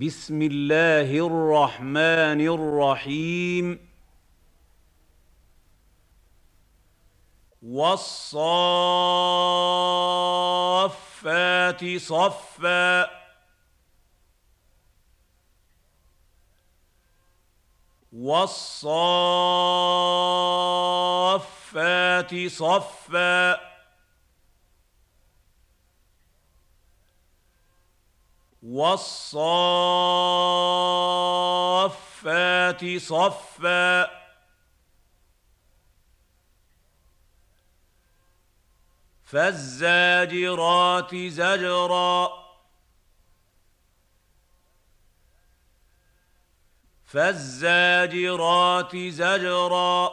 بسم الله الرحمن الرحيم. والصافات صفا. والصافات صفا. والصافات صفا. فالزاجرات زجرا. فالزاجرات زجرا.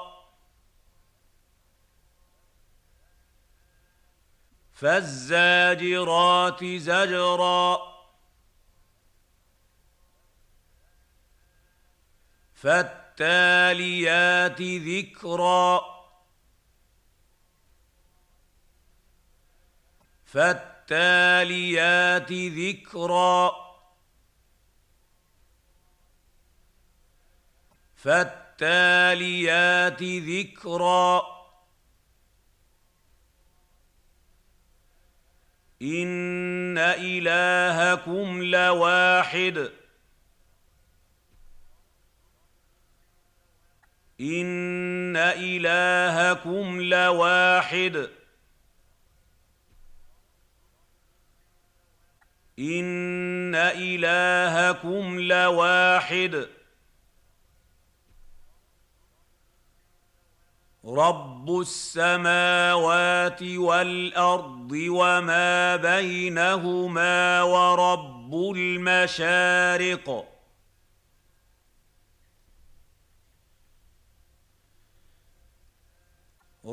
فالزاجرات زجرا. فالتاليات ذكرا فالتاليات ذكرا فالتاليات ذكرا ان الهكم لواحد ان الهكم لواحد. ان الهكم لواحد. رب السماوات والارض وما بينهما ورب المشارق.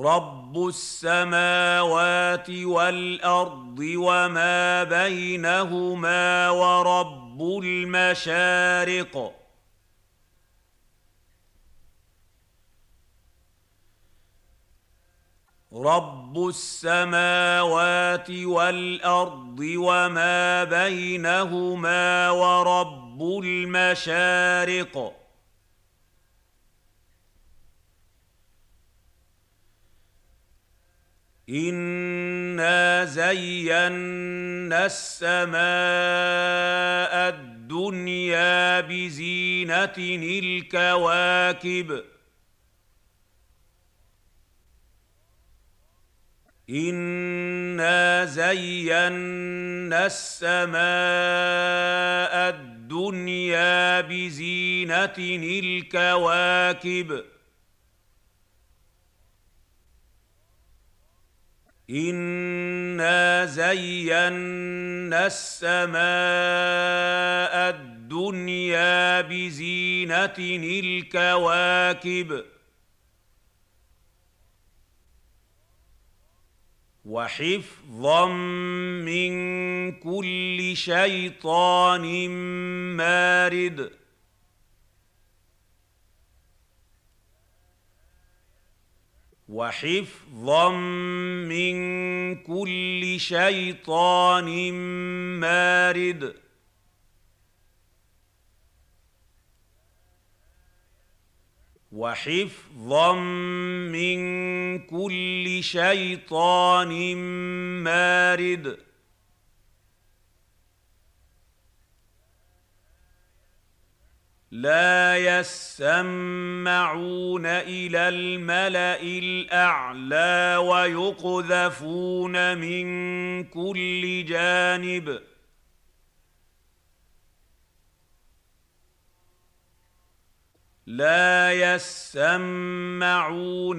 رب السماوات والارض وما بينهما ورب المشارق رب السماوات والارض وما بينهما ورب المشارق انا زينا السماء الدنيا بزينه الكواكب انا زينا السماء الدنيا بزينه الكواكب انا زينا السماء الدنيا بزينه الكواكب وحفظا من كل شيطان مارد وحفظا من كل شيطان مارد. وحفظا من كل شيطان مارد. لا يسمعون إلى الملأ الأعلى ويقذفون من كل جانب. لا يسمعون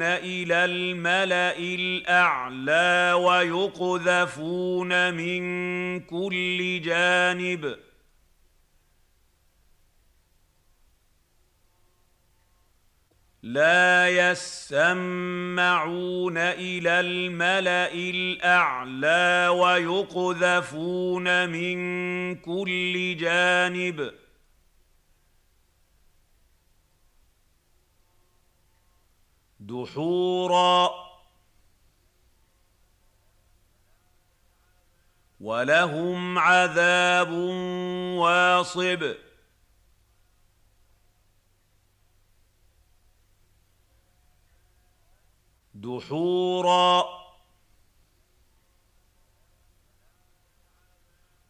إلى الملأ الأعلى ويقذفون من كل جانب. لا يسمعون إلى الملأ الأعلى ويقذفون من كل جانب. دحورا ولهم عذاب واصب. دحورا.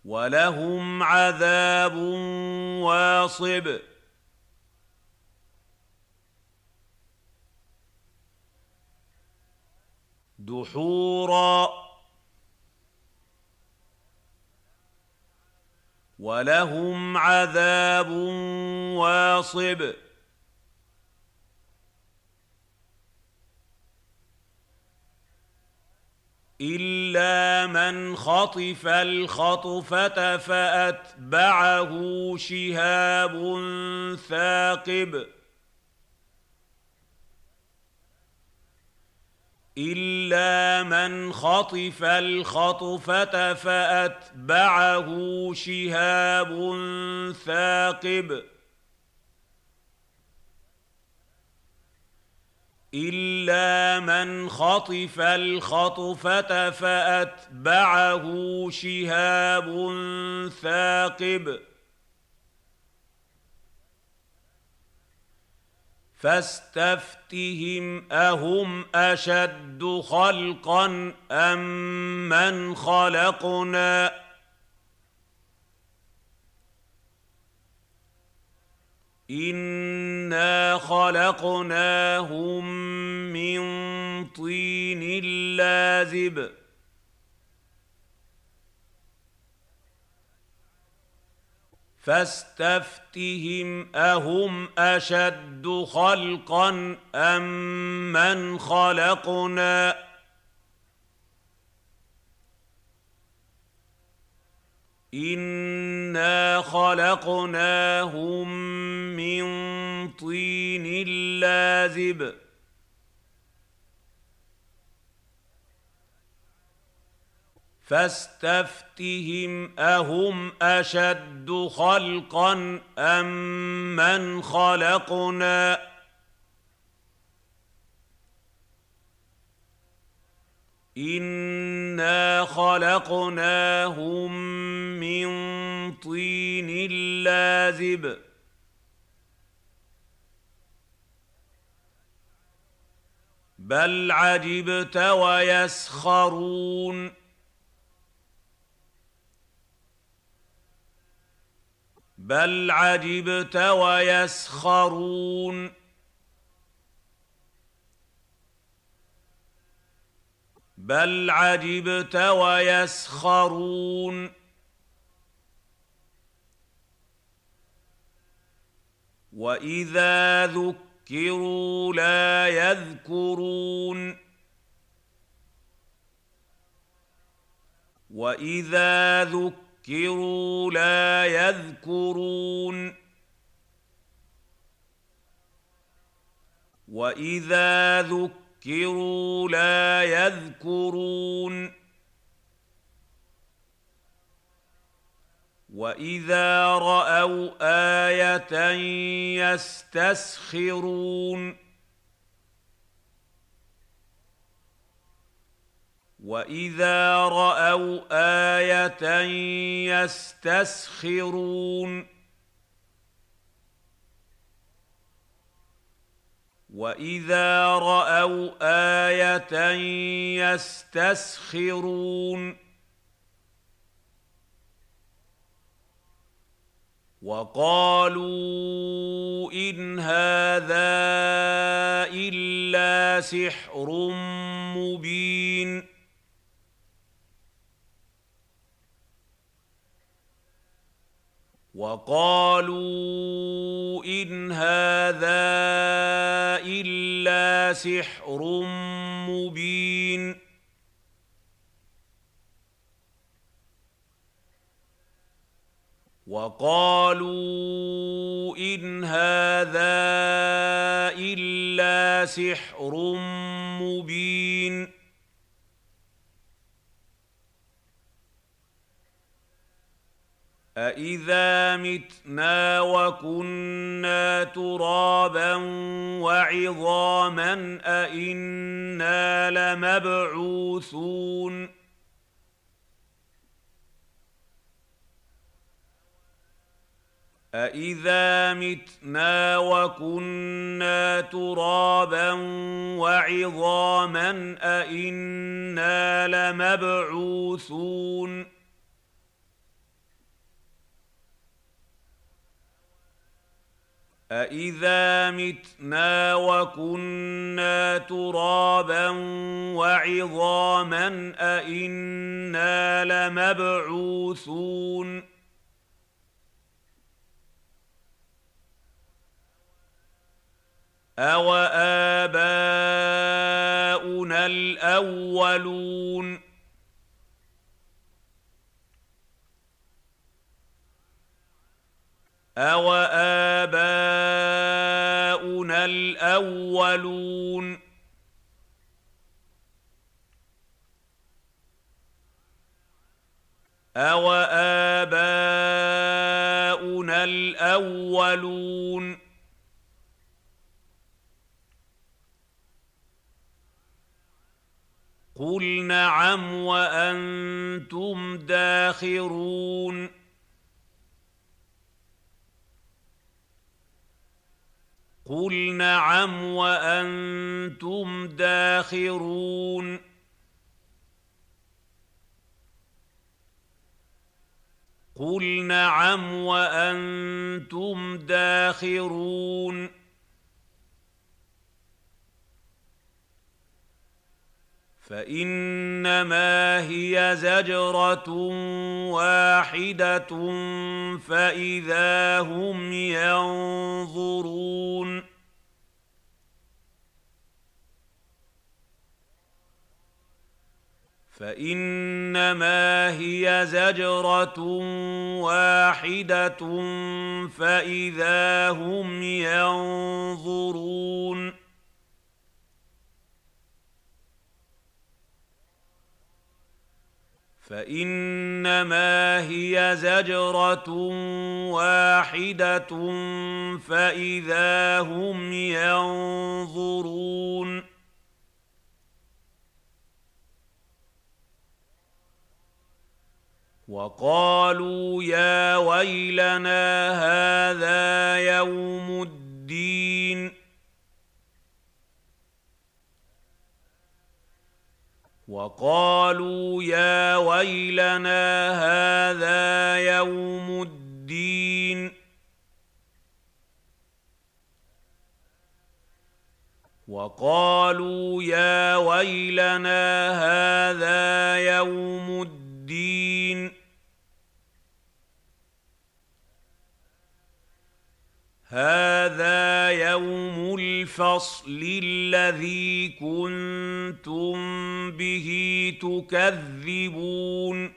ولهم عذاب واصب. دحورا. ولهم عذاب واصب. إلا من خطف الخطفة فأتبعه شهاب ثاقب. إلا من خطف الخطفة فأتبعه شهاب ثاقب. الا من خطف الخطفه فاتبعه شهاب ثاقب فاستفتهم اهم اشد خلقا ام من خلقنا أنا خلقناهم من طين لازب. فاستفتهم أهم أشد خلقا أم من خلقنا؟ انا خلقناهم من طين لازب. فاستفتهم اهم اشد خلقا ام من خلقنا انا خلقناهم من طين لازب. بل عجبت ويسخرون. بل عجبت ويسخرون. بل عجبت ويسخرون. وإذا ذكروا لا يذكرون. وإذا ذكروا لا يذكرون. وإذا ذكروا لا يذكرون. وإذا رأوا آية يستسخرون. وإذا رأوا آية يستسخرون. واذا راوا إيه يستسخرون وقالوا ان هذا الا سحر مبين وقالوا إن هذا إلا سحر مبين. وقالوا إن هذا إلا سحر مبين. أَإِذَا مِتْنَا وَكُنَّا تُرَابًا وَعِظَامًا أَإِنَّا لَمَبْعُوثُونَ أَإِذَا مِتْنَا وَكُنَّا تُرَابًا وَعِظَامًا أَإِنَّا لَمَبْعُوثُونَ أإذا متنا وكنا ترابا وعظاما أإنا لمبعوثون أوآباؤنا الأولون أوآباؤنا الأولون أوآباؤنا الأولون قل نعم وأنتم داخرون قل نعم وأنتم داخرون قل نعم وأنتم داخرون فإنما هي زجرة واحدة فإذا هم ينظرون. فإنما هي زجرة واحدة فإذا هم ينظرون. فإنما هي زجرة واحدة فإذا هم ينظرون. وقالوا يا ويلنا هذا يوم الدين. وقالوا يا ويلنا هذا يوم الدين. وقالوا يا ويلنا هذا يوم الدين. هذا يوم الفصل الذي كنتم به تكذبون.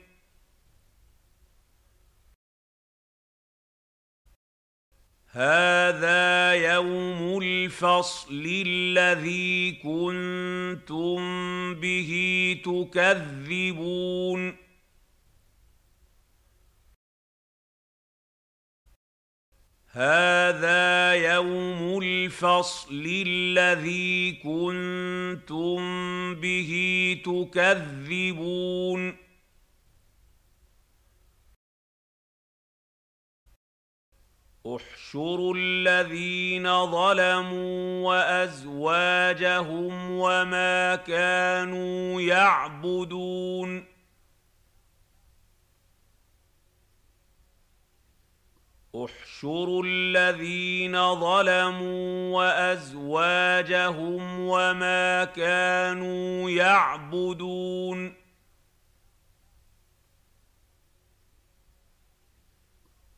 هذا يوم الفصل الذي كنتم به تكذبون. هذا يوم الفصل الذي كنتم به تكذبون. احشروا الذين ظلموا وأزواجهم وما كانوا يعبدون. احشروا الذين ظلموا وأزواجهم وما كانوا يعبدون.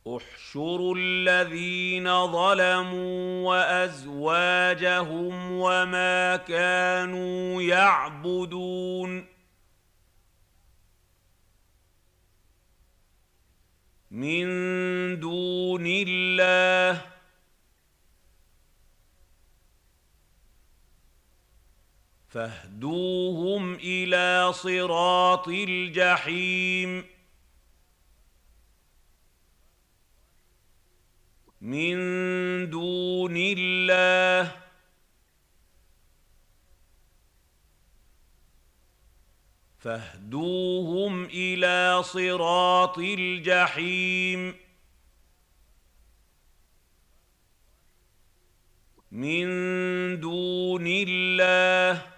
احشروا الذين ظلموا وأزواجهم وما كانوا يعبدون. من دون الله. فاهدوهم إلى صراط الجحيم. من دون الله. فاهدوهم إلى صراط الجحيم. من دون الله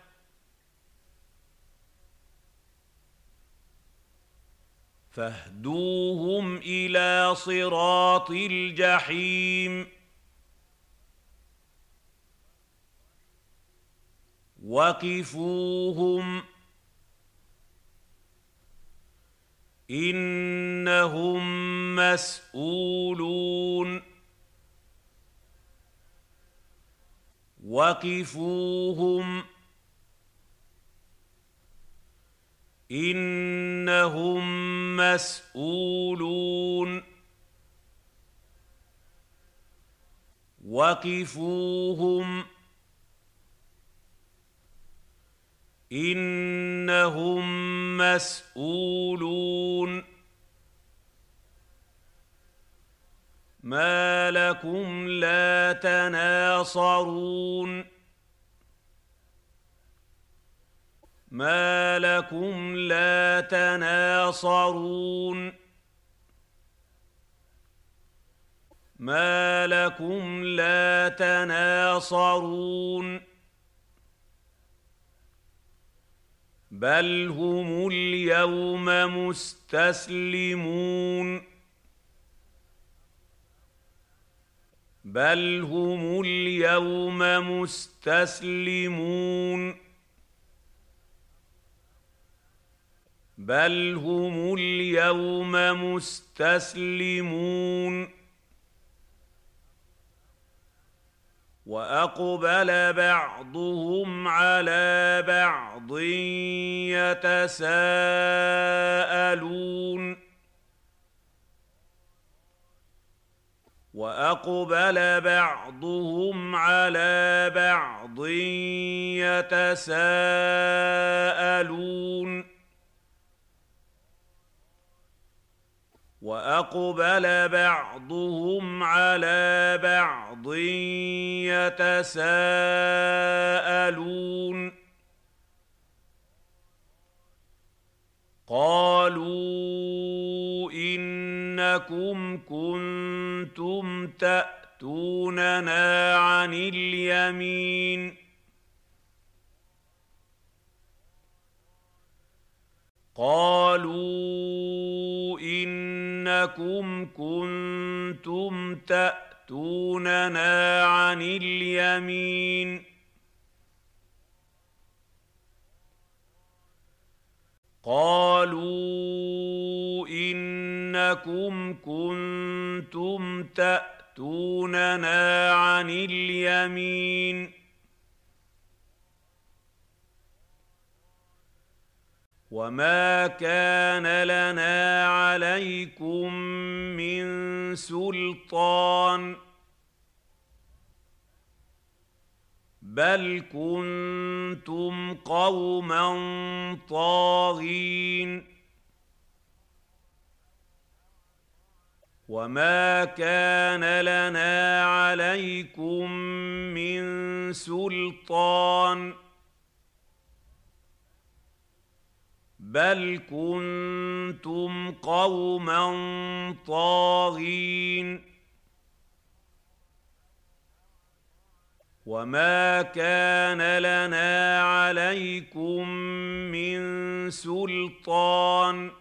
فاهدوهم إلى صراط الجحيم. وقفوهم إنهم مسئولون وقفوهم. إنهم مسئولون وقفوهم. إنهم مسئولون ما لكم لا تناصرون. ما لكم لا تناصرون. ما لكم لا تناصرون. بل هم اليوم مستسلمون بل هم اليوم مستسلمون بل هم اليوم مستسلمون وأقبل بعضهم على بعض يتساءلون. وأقبل بعضهم على بعض يتساءلون. وأقبل بعضهم على بعض يتساءلون. قالوا إنكم كنتم تأتوننا عن اليمين. قالوا إنكم كنتم تأتوننا عن اليمين. قالوا إنكم كنتم تأتوننا عن اليمين. وما كان لنا عليكم من سلطان بل كنتم قوما طاغين وما كان لنا عليكم من سلطان بل كنتم قوما طاغين وما كان لنا عليكم من سلطان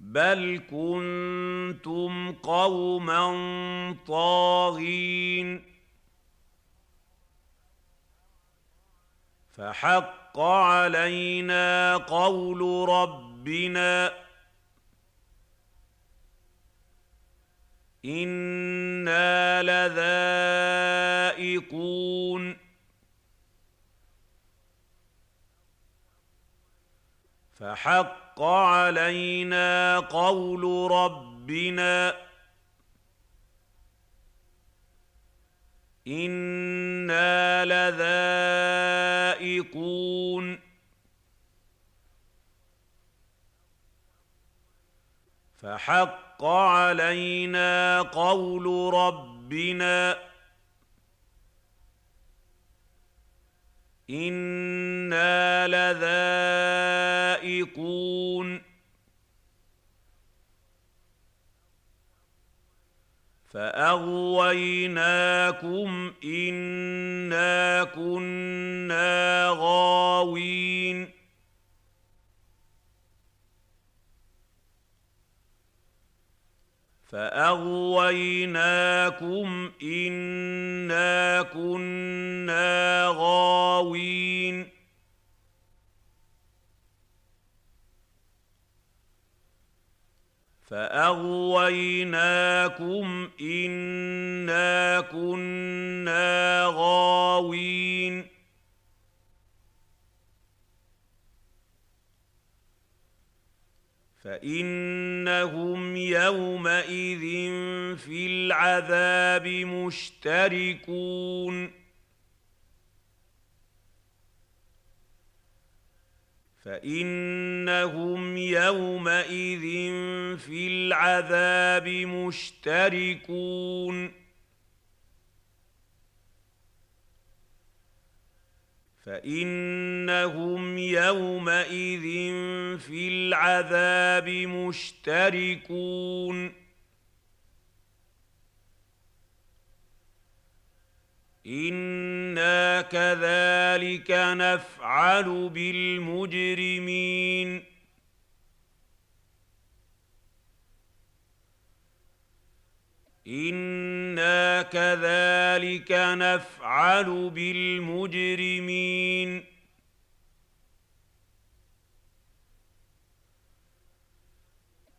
بل كنتم قوما طاغين فحق علينا قول ربنا إنا لذائقون. فحق علينا قول ربنا إنا لذائقون. فحق علينا قول ربنا إنا لذائقون. فأغويناكم إنا كنا غاوين. فاغويناكم انا كنا غاوين فاغويناكم انا كنا غاوين فإنهم يومئذ في العذاب مشتركون. فإنهم يومئذ في العذاب مشتركون. فإنهم يومئذ في العذاب مشتركون. أنا كذلك نفعل بالمجرمين. أنا كذلك نفعل بالمجرمين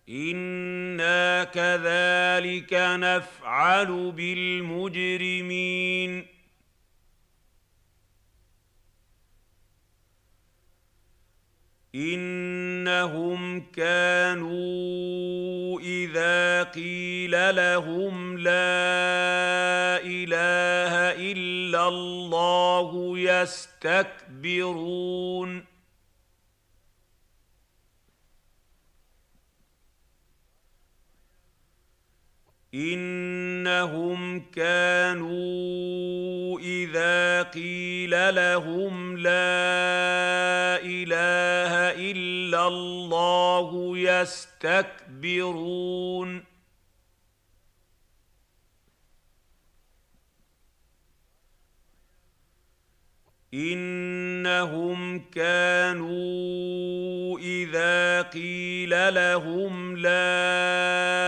أنا كذلك نفعل بالمجرمين انهم كانوا اذا قيل لهم لا اله الا الله يستكبرون إنهم كانوا إذا قيل لهم لا إله إلا الله يستكبرون. إنهم كانوا إذا قيل لهم لا اله الا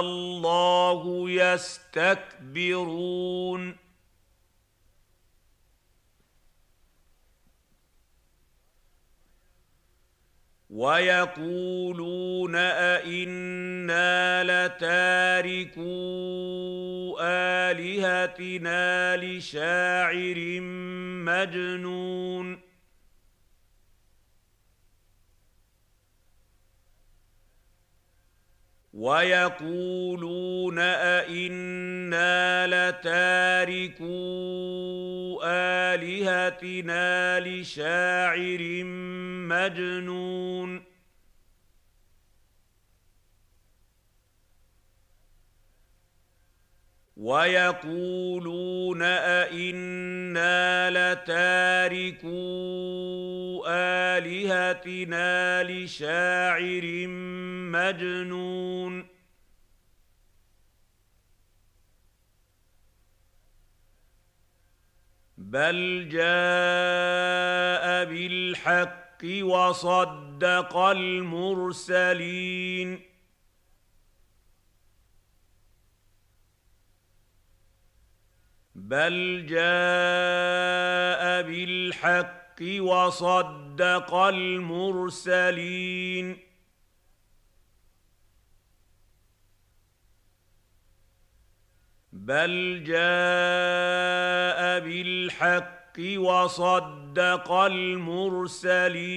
الله يستكبرون. ويقولون أئنا لتاركو آلهتنا لشاعر مجنون. ويقولون أئنا لتاركو آلهتنا لشاعر مجنون ويقولون أئنا لتاركو آلهتنا لشاعر مجنون. بل جاء بالحق وصدق المرسلين. بل جاء بالحق وصدق المرسلين بل جاء بالحق وصدق المرسلين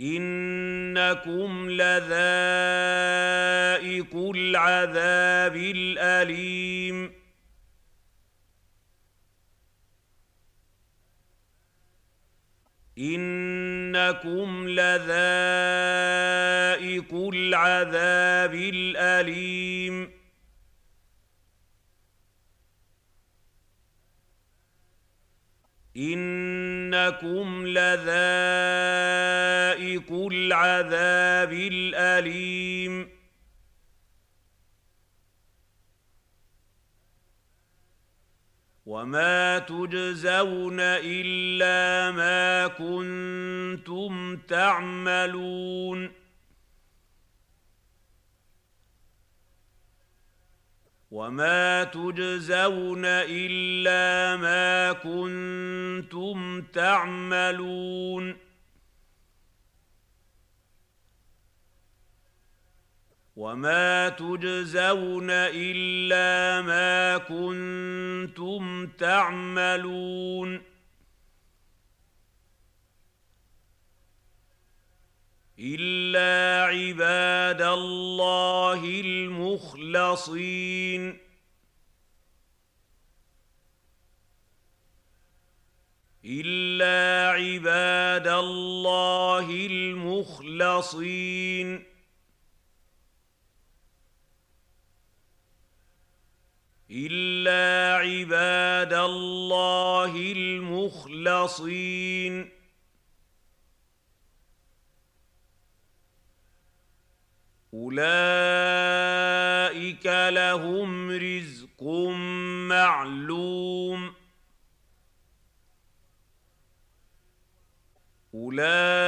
إنكم لذائق العذاب الأليم. إنكم لذائق العذاب الأليم. إنكم لذائق العذاب الأليم. وما تجزون إلا ما كنتم تعملون. وما تجزون الا ما كنتم تعملون وما تجزون الا ما كنتم تعملون إلا عباد الله المخلصين. إلا عباد الله المخلصين. إلا عباد الله المخلصين. أولئك لهم رزق معلوم. أولئك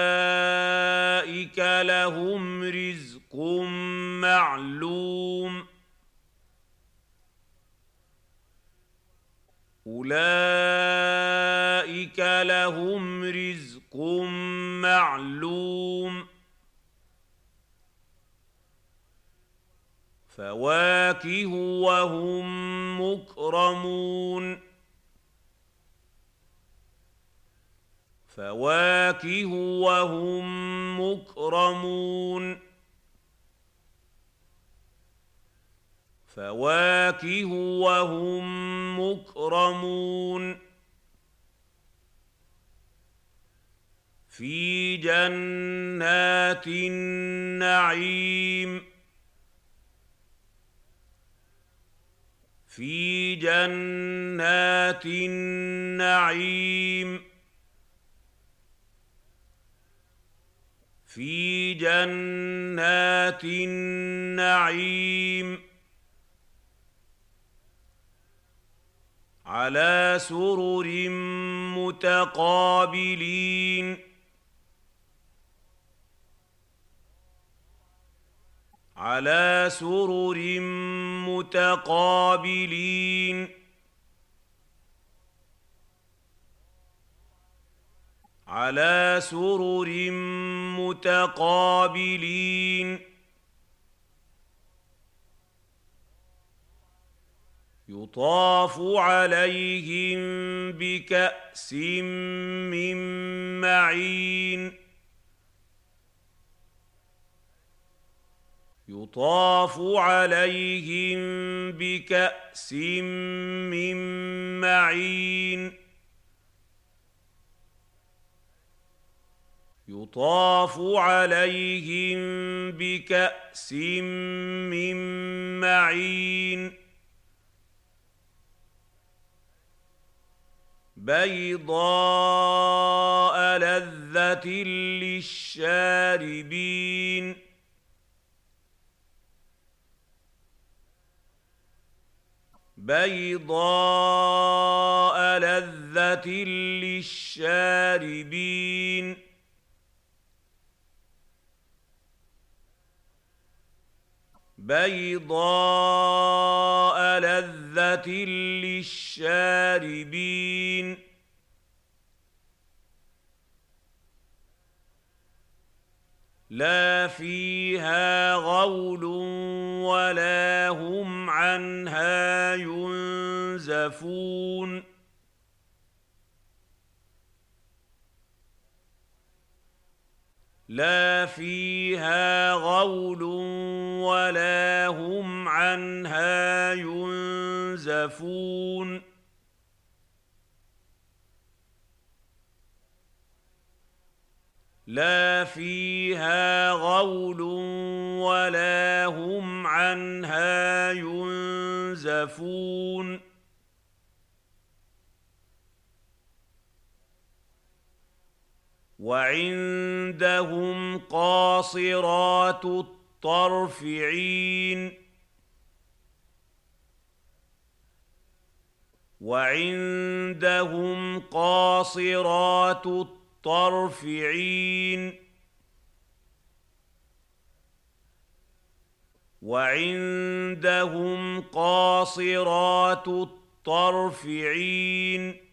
لهم رزق معلوم. أولئك لهم رزق معلوم. فواكه وهم مكرمون. فواكه وهم مكرمون. فواكه وهم مكرمون. في جنات النعيم. في جنات النعيم. في جنات النعيم. على سرر متقابلين. على سرر متقابلين. على سرر متقابلين. يطاف عليهم بكأس من معين. يطاف عليهم بكأس من معين. يطاف عليهم بكأس من معين. بيضاء لذة للشاربين. بيضاء لذة للشاربين. بيضاء لذة للشاربين. لا فيها غول ولا هم عنها ينزفون لا فيها غول ولا هم عنها ينزفون。ُ لا فيها غول ولا هم عنها ينزفون. وعندهم قاصرات الطرف عين وعندهم قاصرات الطرف عين وعندهم قاصرات الطرف عين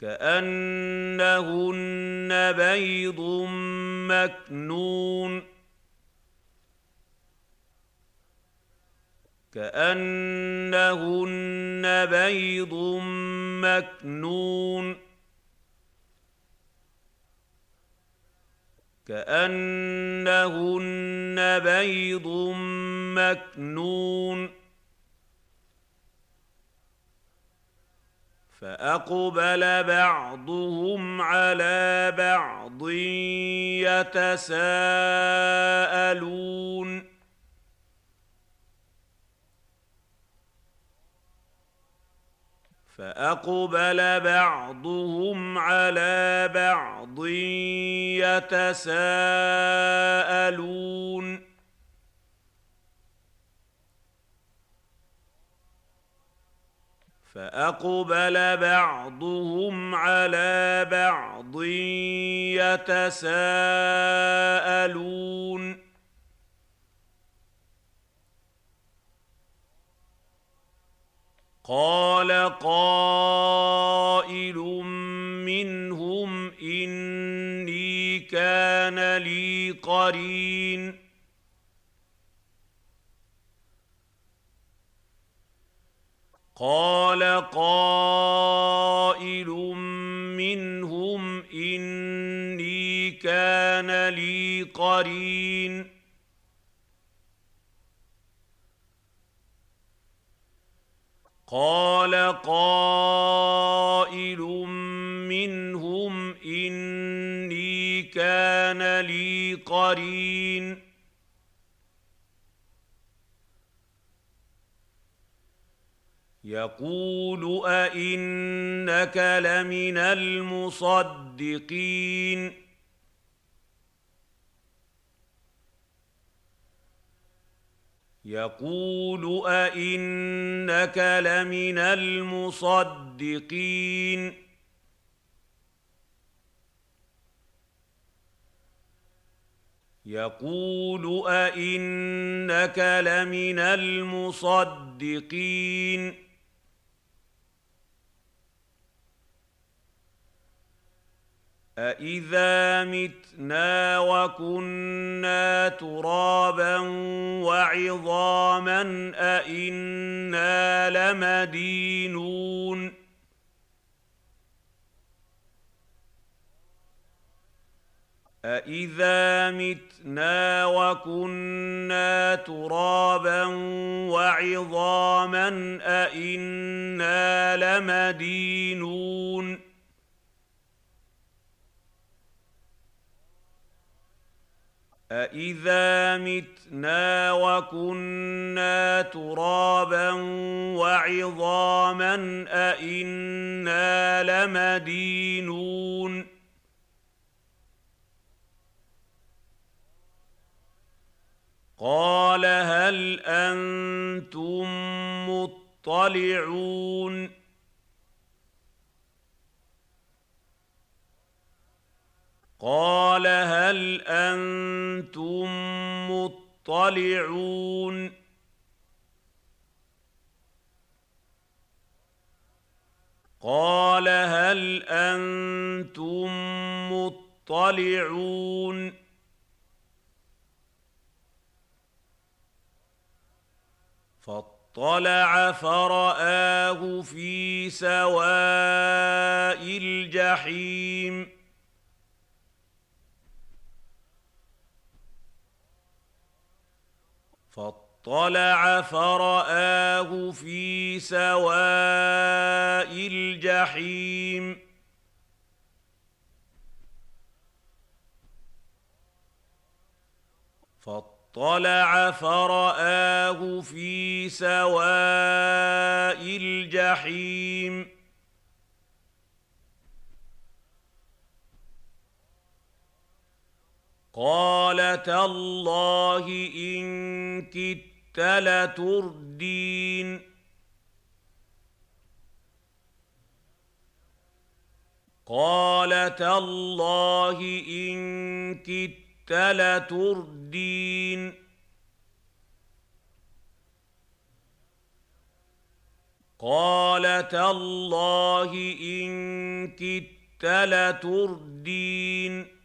كأنهن بيض مكنون. كأنهن بيض مكنون. كأنهن بيض مكنون. فأقبل بعضهم على بعض يتساءلون. فأقبل بعضهم على بعض يتساءلون. فأقبل بعضهم على بعض يتساءلون. قال قائل منهم اني كان لي قرين قال قائل منهم اني كان لي قرين قال قائل منهم إني كان لي قرين. يقول أئنك لمن المصدقين. يقول أئنك لمن المصدقين يقول أئنك لمن المصدقين أإذا متنا وكنا ترابا وعظاما أإنا لمدينون أإذا متنا وكنا ترابا وعظاما أإنا لمدينون أإذا متنا وكنا ترابا وعظاما أإنا لمدينون قال هل أنتم مطلعون قال هل أنتم مطلعون؟ قال هل أنتم مطلعون؟ فاطلع فرآه في سواء الجحيم. فاطلع فرآه في سواء الجحيم. فاطلع فرآه في سواء الجحيم. قال تالله إن كدت لتردين. قال تالله إن كدت لتردين. قال تالله إن كدت لتردين.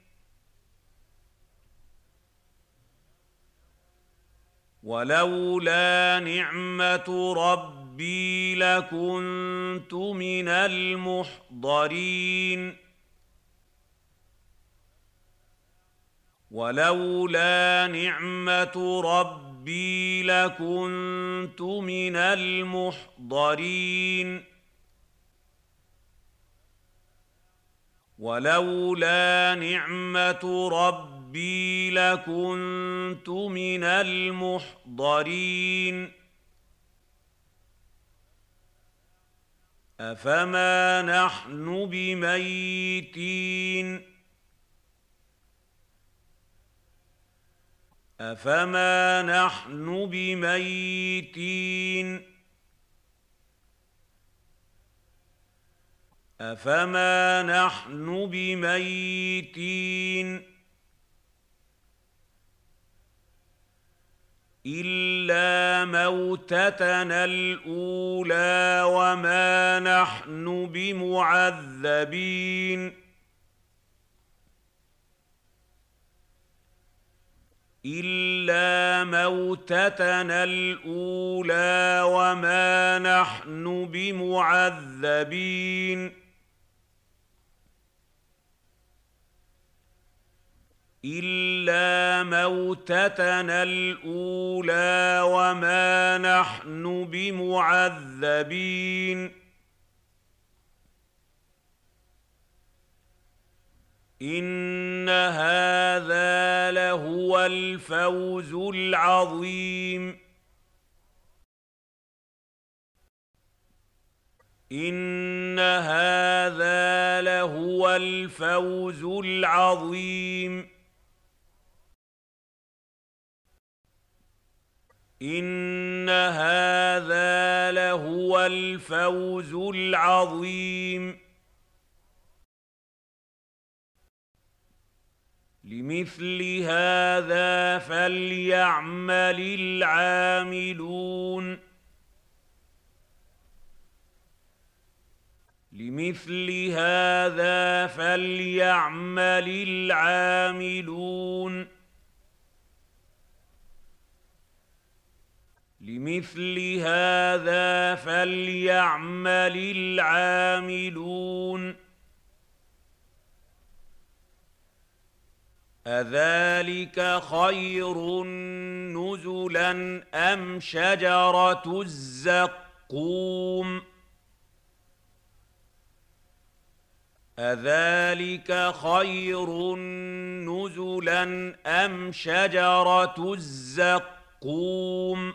ولولا نعمة ربي لكنت من المحضرين. ولولا نعمة ربي لكنت من المحضرين. ولولا نعمة ربي ربي لكنت من المحضرين افما نحن بميتين افما نحن بميتين افما نحن بميتين إلا موتتنا الأولى وما نحن بمعذبين. إلا موتتنا الأولى وما نحن بمعذبين. إلا موتتنا الأولى وما نحن بمعذبين. إن هذا لهو الفوز العظيم. إن هذا لهو الفوز العظيم. ان هذا لهو الفوز العظيم. لمثل هذا فليعمل العاملون. لمثل هذا فليعمل العاملون. لمثل هذا فليعمل العاملون. أذلك خير نزلا أم شجرة الزقوم؟ أذلك خير نزلا أم شجرة الزقوم؟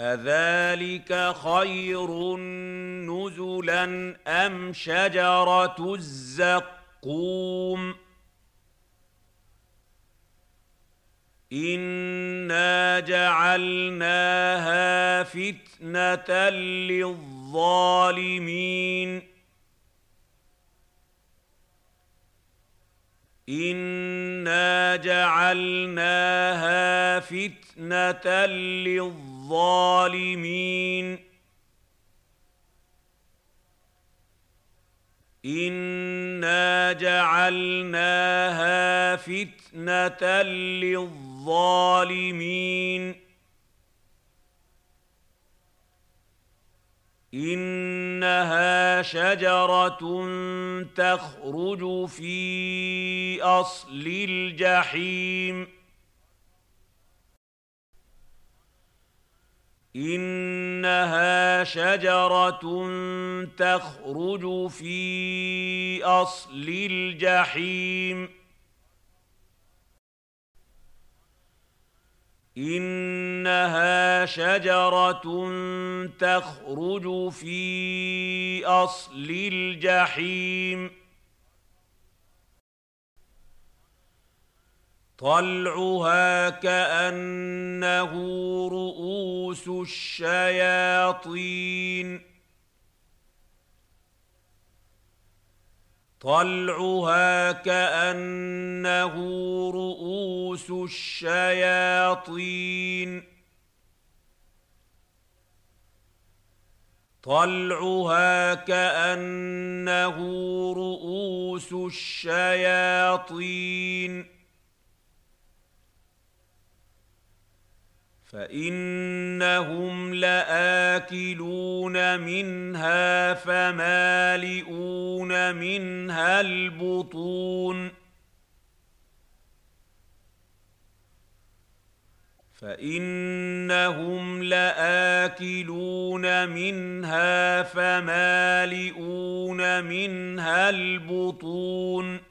اذلك خير نزلا ام شجره الزقوم أنا جعلناها فتنه للظالمين أنا جعلناها فتنه للظالمين أنا جعلناها فتنه للظالمين إنها شجرة تخرج في أصل الجحيم. إنها شجرة تخرج في أصل الجحيم. إنها شجرة تخرج في أصل الجحيم. طلعها كأنه رؤوس الشياطين. طلعها كأنه رؤوس الشياطين. طلعها كأنه رؤوس الشياطين. فانهم لاكلون منها فمالئون منها البطون فانهم لاكلون منها فمالئون منها البطون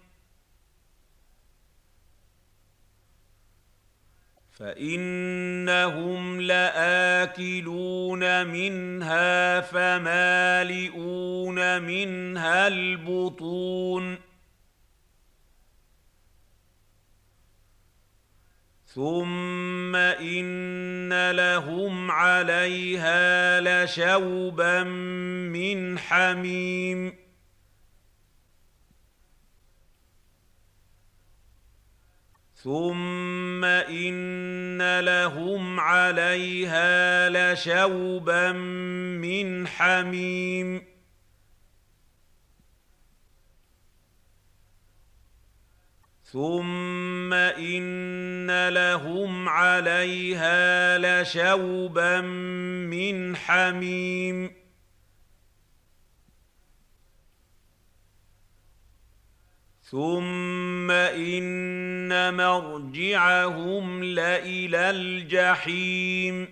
فانهم لاكلون منها فمالئون منها البطون ثم ان لهم عليها لشوبا من حميم ثم ان لهم عليها لشوبا من حميم ثم ان لهم عليها لشوبا من حميم ثم ان مرجعهم لالى الجحيم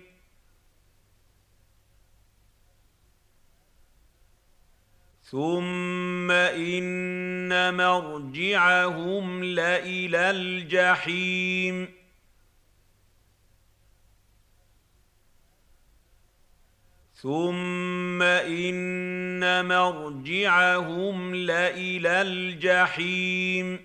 ثم ان مرجعهم لالى الجحيم ثم ان مرجعهم لالى الجحيم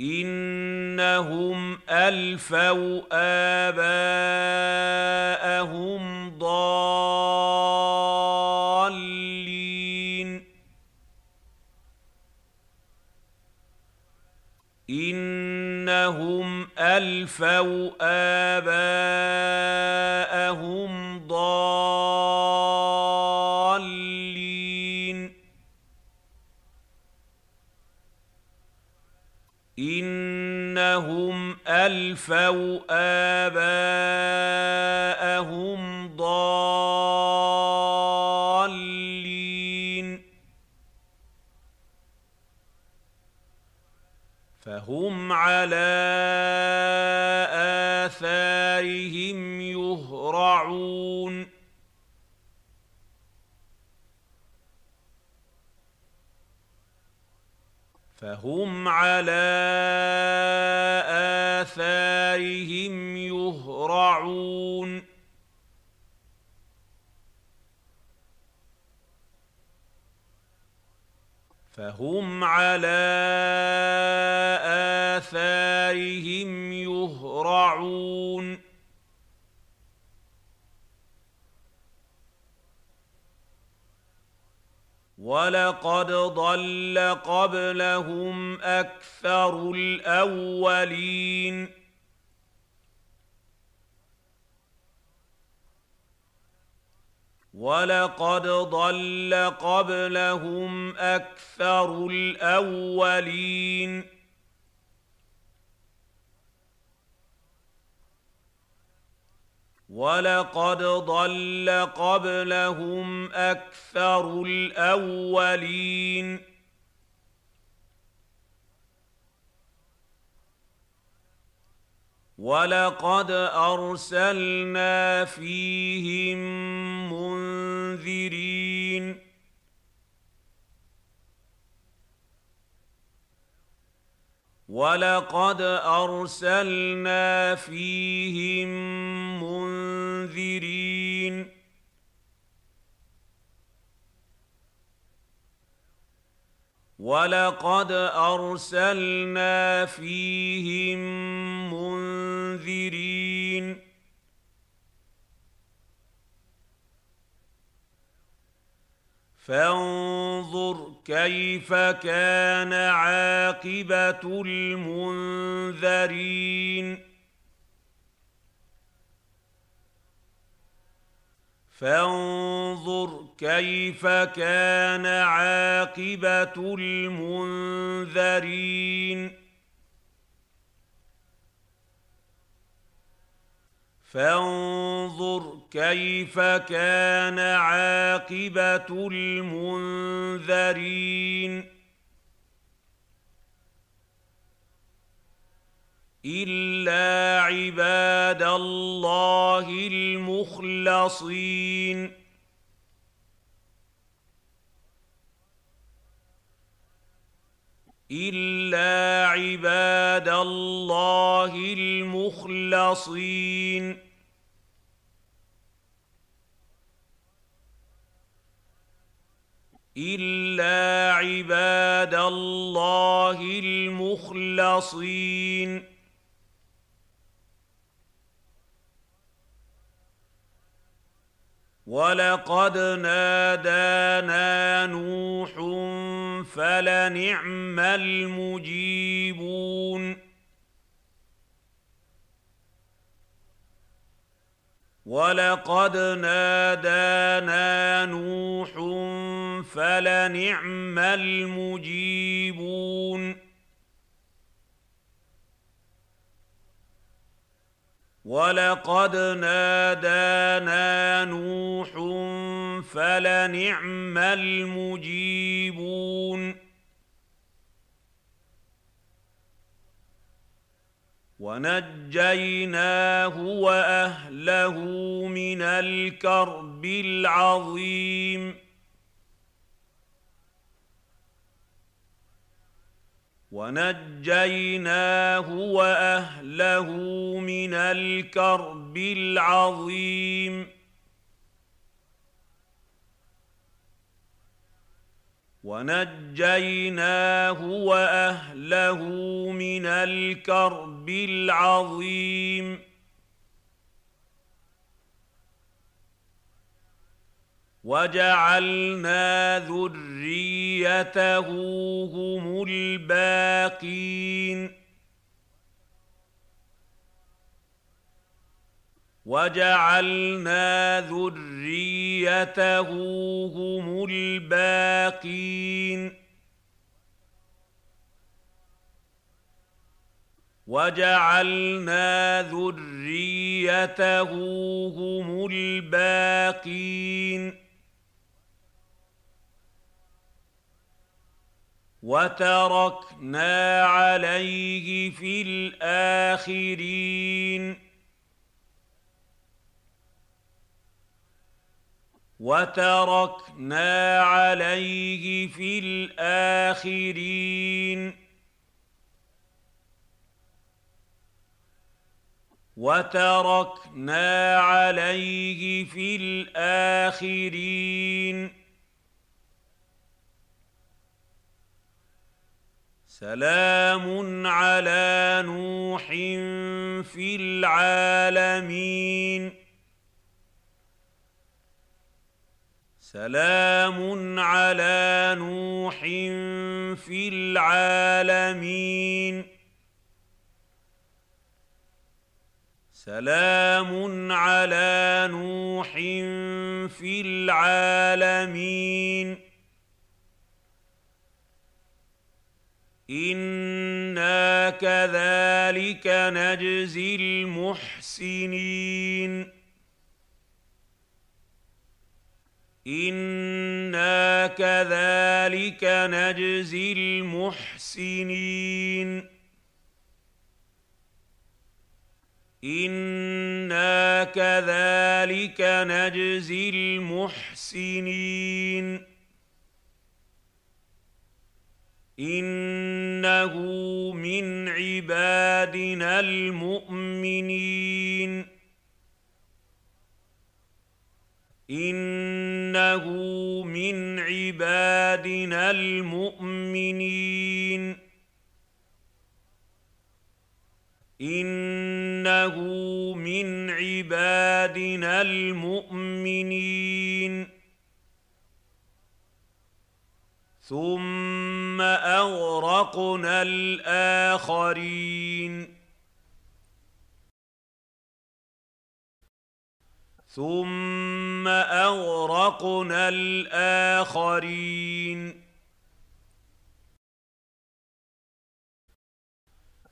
انهم الفوا اباءهم ضالين انهم ألفوا آباءهم ضالين. إنهم ألفوا آباءهم ضالين. فهم على فهم على اثارهم يهرعون فهم على اثارهم يهرعون ولقد ضل قبلهم أكثر الأولين. ولقد ضل قبلهم أكثر الأولين. ولقد ضل قبلهم أكثر الأولين. ولقد أرسلنا فيهم منذرين. ولقد ارسلنا فيهم منذرين ولقد ارسلنا فيهم منذرين فانظر كيف كان عاقبة المنذرين. فانظر كيف كان عاقبة المنذرين. فانظر كيف كان عاقبة المنذرين. إلا عباد الله المخلصين. إلا عباد الله المخلصين. الا عباد الله المخلصين. ولقد نادانا نوح فلنعم المجيبون. ولقد نادانا نوح فلنعم المجيبون. ولقد نادانا نوح فلنعم المجيبون. ونجيناه واهله من الكرب العظيم. ونجيناه وأهله من الكرب العظيم. ونجيناه وأهله من الكرب العظيم. وجعلنا ذريته هم الباقين. وجعلنا ذريته هم الباقين. وجعلنا ذريته هم الباقين. وتركنا عليه في الآخرين. وتركنا عليه في الآخرين. وتركنا عليه في الآخرين. سلام على نوح في العالمين. سلام على نوح في العالمين. سلام على نوح في العالمين. أنا كذلك نجزي المحسنين أنا كذلك نجزي المحسنين أنا كذلك نجزي المحسنين إنه من عبادنا المؤمنين. إنه من عبادنا المؤمنين. إنه من عبادنا المؤمنين. ثم اغرقنا الاخرين ثم اغرقنا الاخرين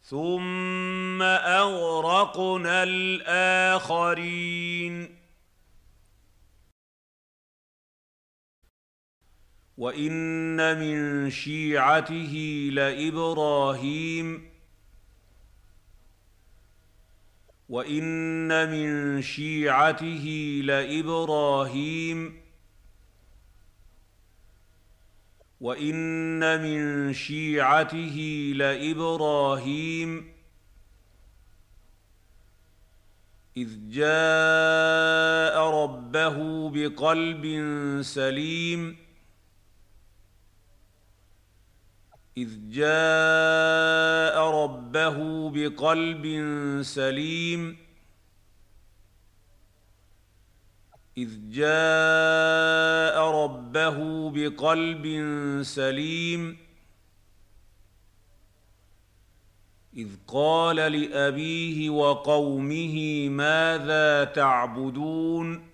ثم اغرقنا الاخرين وان من شيعته لابراهيم وان من شيعته لابراهيم وان من شيعته لابراهيم اذ جاء ربه بقلب سليم إذ جاء ربه بقلب سليم. إذ جاء ربه بقلب سليم. إذ قال لأبيه وقومه ماذا تعبدون؟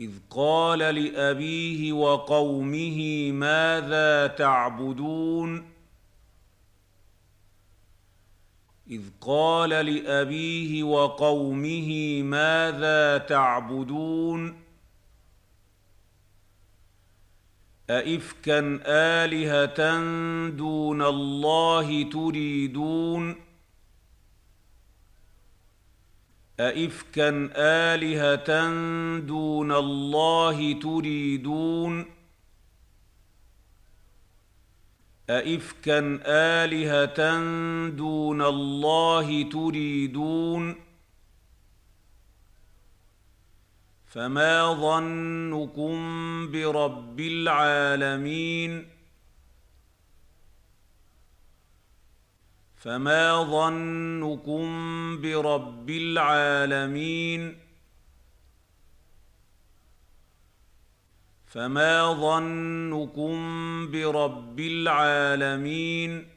إذ قال لأبيه وقومه ماذا تعبدون؟ إذ قال لأبيه وقومه ماذا تعبدون؟ ائفكا آلهة دون الله تريدون؟ أئفكا آلهة دون الله تريدون؟ أئفكا آلهة دون الله تريدون؟ فما ظنكم برب العالمين؟ فما ظنكم برب العالمين فما ظنكم برب العالمين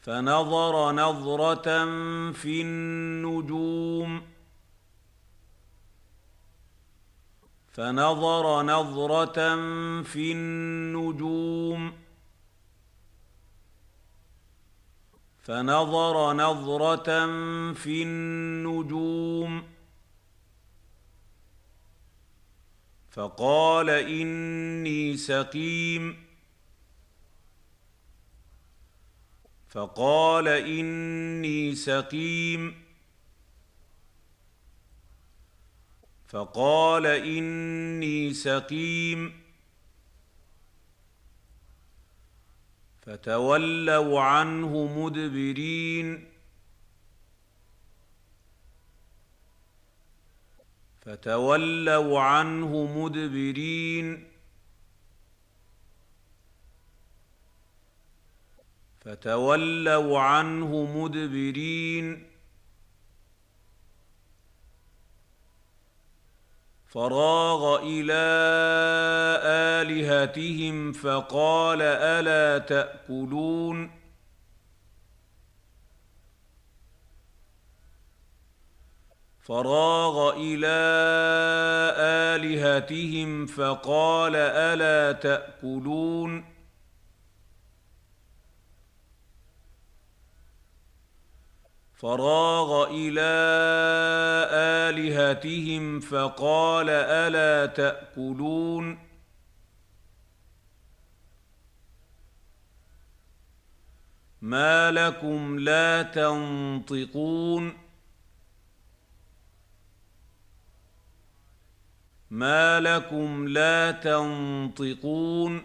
فنظر نظره في النجوم فنظر نظره في النجوم فنظر نظرة في النجوم. فقال إني سقيم. فقال إني سقيم. فقال إني سقيم. فتولوا عنه مدبرين. فتولوا عنه مدبرين. فتولوا عنه مدبرين. فراغ إلى آلهتهم فقال ألا تأكلون؟ فراغ إلى آلهتهم فقال ألا تأكلون؟ فراغ إلى آلهتهم فقال ألا تأكلون؟ ما لكم لا تنطقون؟ ما لكم لا تنطقون؟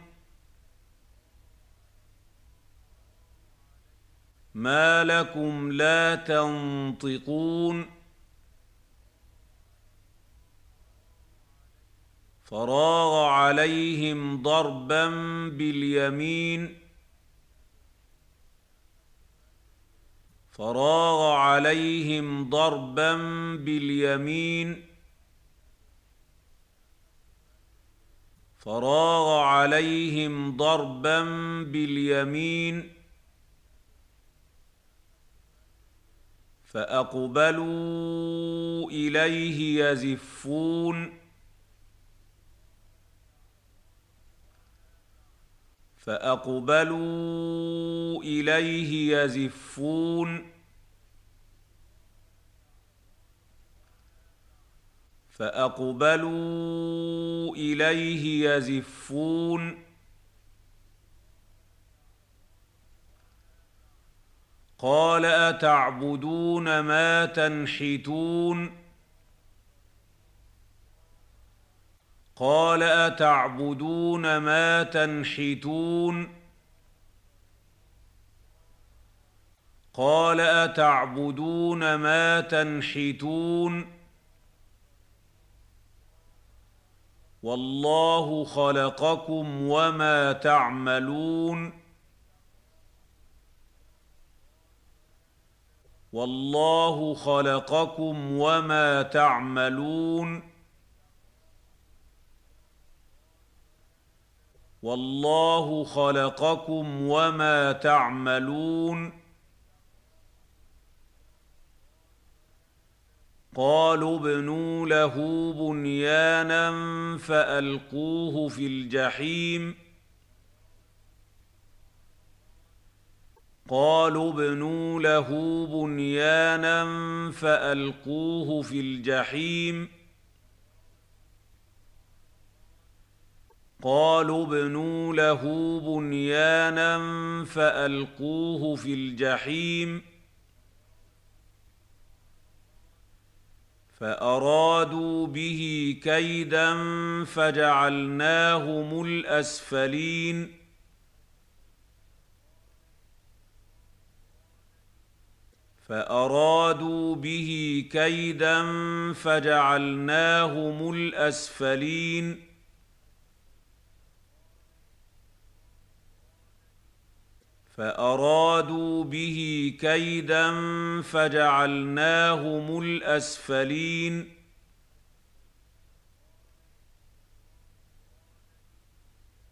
ما لكم لا تنطقون فراغ عليهم ضربا باليمين فراغ عليهم ضربا باليمين فراغ عليهم ضربا باليمين فأقبلوا إليه يزفون. فأقبلوا إليه يزفون. فأقبلوا إليه يزفون. قال أتعبدون ما تنحتون؟ قال أتعبدون ما تنحتون؟ قال أتعبدون ما تنحتون؟ والله خلقكم وما تعملون؟ والله خلقكم وما تعملون والله خلقكم وما تعملون قالوا ابنوا له بنيانا فألقوه في الجحيم قالوا ابنوا له بنيانا فألقوه في الجحيم. قالوا ابنوا له بنيانا فألقوه في الجحيم. فأرادوا به كيدا فجعلناهم الأسفلين. فأرادوا به كيدا فجعلناهم الأسفلين. فأرادوا به كيدا فجعلناهم الأسفلين.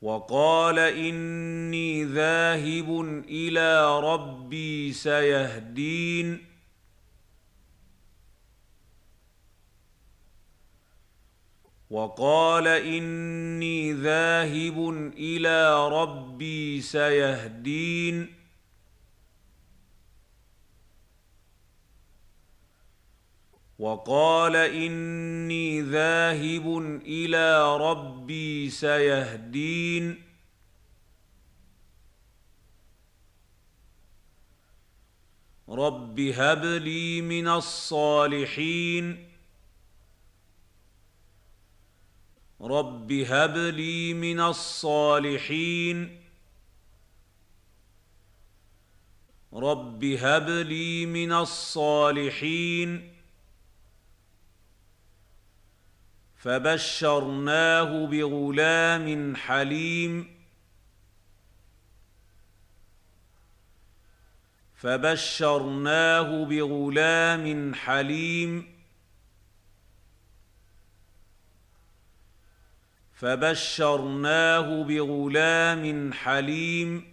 وقال إني ذاهب إلى ربي سيهدين. وقال إني ذاهب إلى ربي سيهدين. وقال إني ذاهب إلى ربي سيهدين. رب هب لي من الصالحين. رب هب لي من الصالحين. رب هب لي من الصالحين. فبشرناه بغلام حليم. فبشرناه بغلام حليم. فبشرناه بغلام حليم.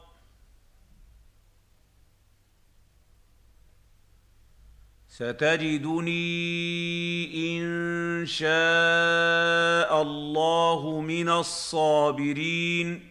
ستجدني إن شاء الله من الصابرين.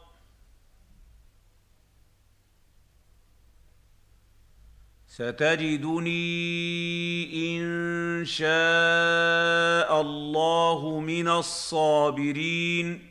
ستجدني إن شاء الله من الصابرين.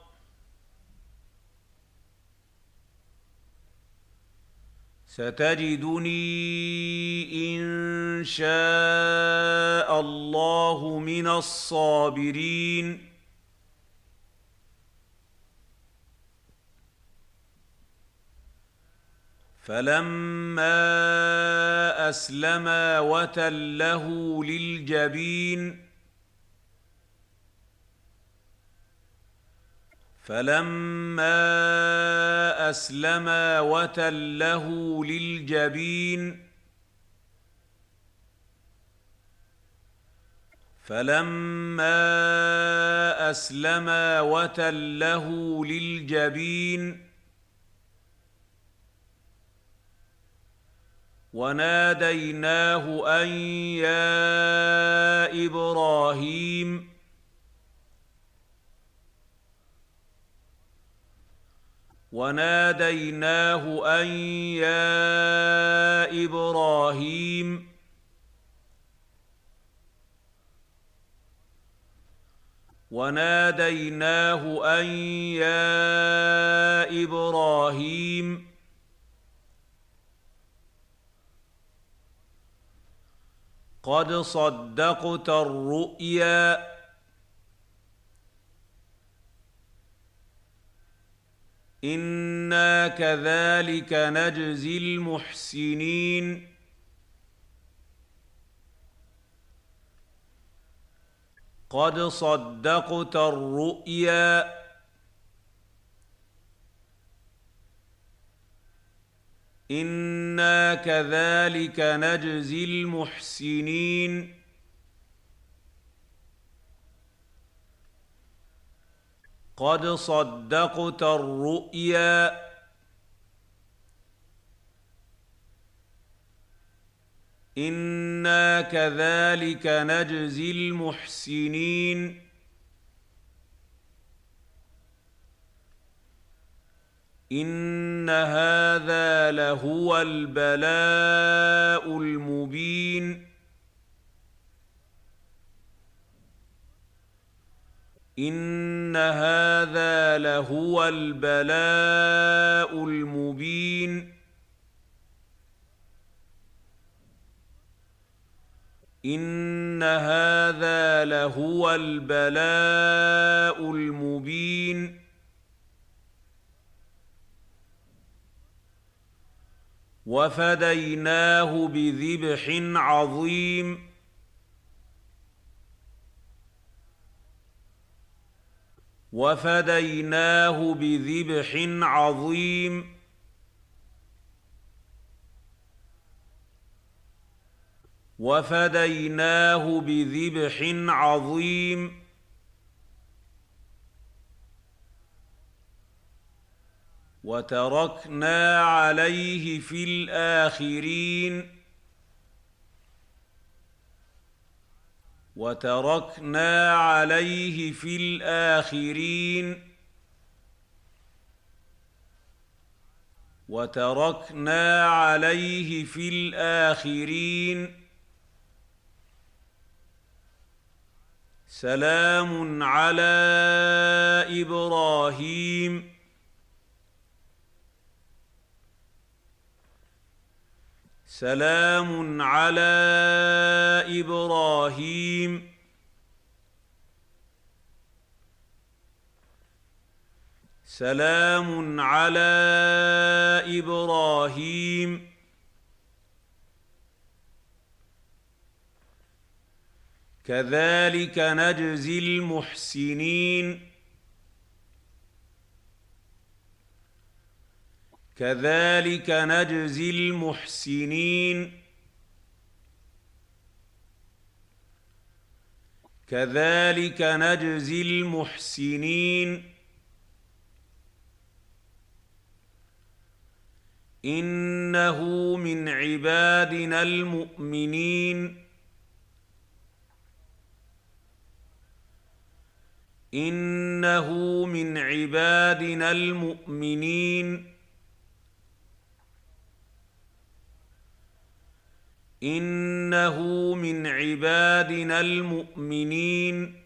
ستجدني إن شاء الله من الصابرين. فلما أسلما وتله للجبين فلما اسلما وتله للجبين فلما اسلما وتله للجبين وناديناه ان يا إبراهيم وناديناه أن يا إبراهيم. وناديناه أن يا إبراهيم. قد صدقت الرؤيا. أنا كذلك نجزي المحسنين قد صدقت الرؤيا أنا كذلك نجزي المحسنين قد صدقت الرؤيا. إنا كذلك نجزي المحسنين. إن هذا لهو البلاء المبين. ان هذا لهو البلاء المبين ان هذا لهو البلاء المبين وفديناه بذبح عظيم وفديناه بذبح عظيم. وفديناه بذبح عظيم. وتركنا عليه في الآخرين. وتركنا عليه في الآخرين. وتركنا عليه في الآخرين. سلام على إبراهيم. سلام على إبراهيم. سلام على إبراهيم. كذلك نجزي المحسنين. كذلك نجزي المحسنين. كذلك نجزي المحسنين. إنه من عبادنا المؤمنين. إنه من عبادنا المؤمنين. إنه من عبادنا المؤمنين.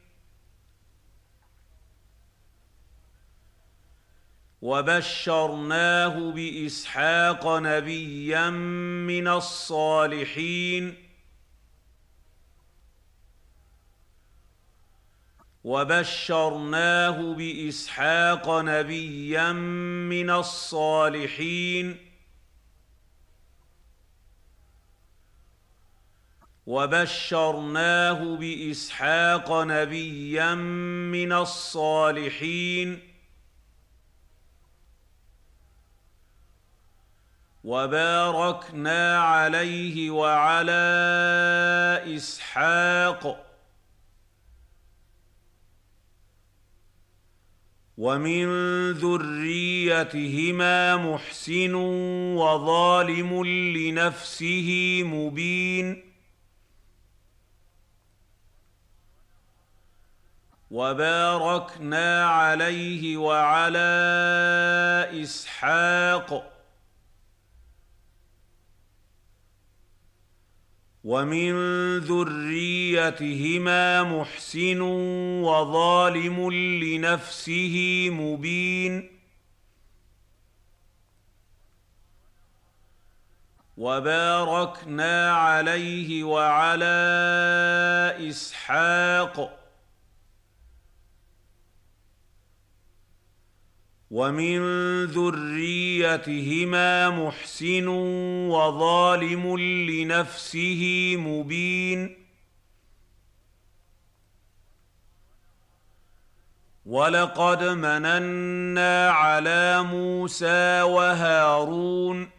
وبشرناه بإسحاق نبيا من الصالحين. وبشرناه بإسحاق نبيا من الصالحين. وبشرناه بإسحاق نبيا من الصالحين. وباركنا عليه وعلى إسحاق. ومن ذريتهما محسن وظالم لنفسه مبين. وباركنا عليه وعلى إسحاق. ومن ذريتهما محسن وظالم لنفسه مبين. وباركنا عليه وعلى إسحاق. ومن ذريتهما محسن وظالم لنفسه مبين. ولقد مننا على موسى وهارون.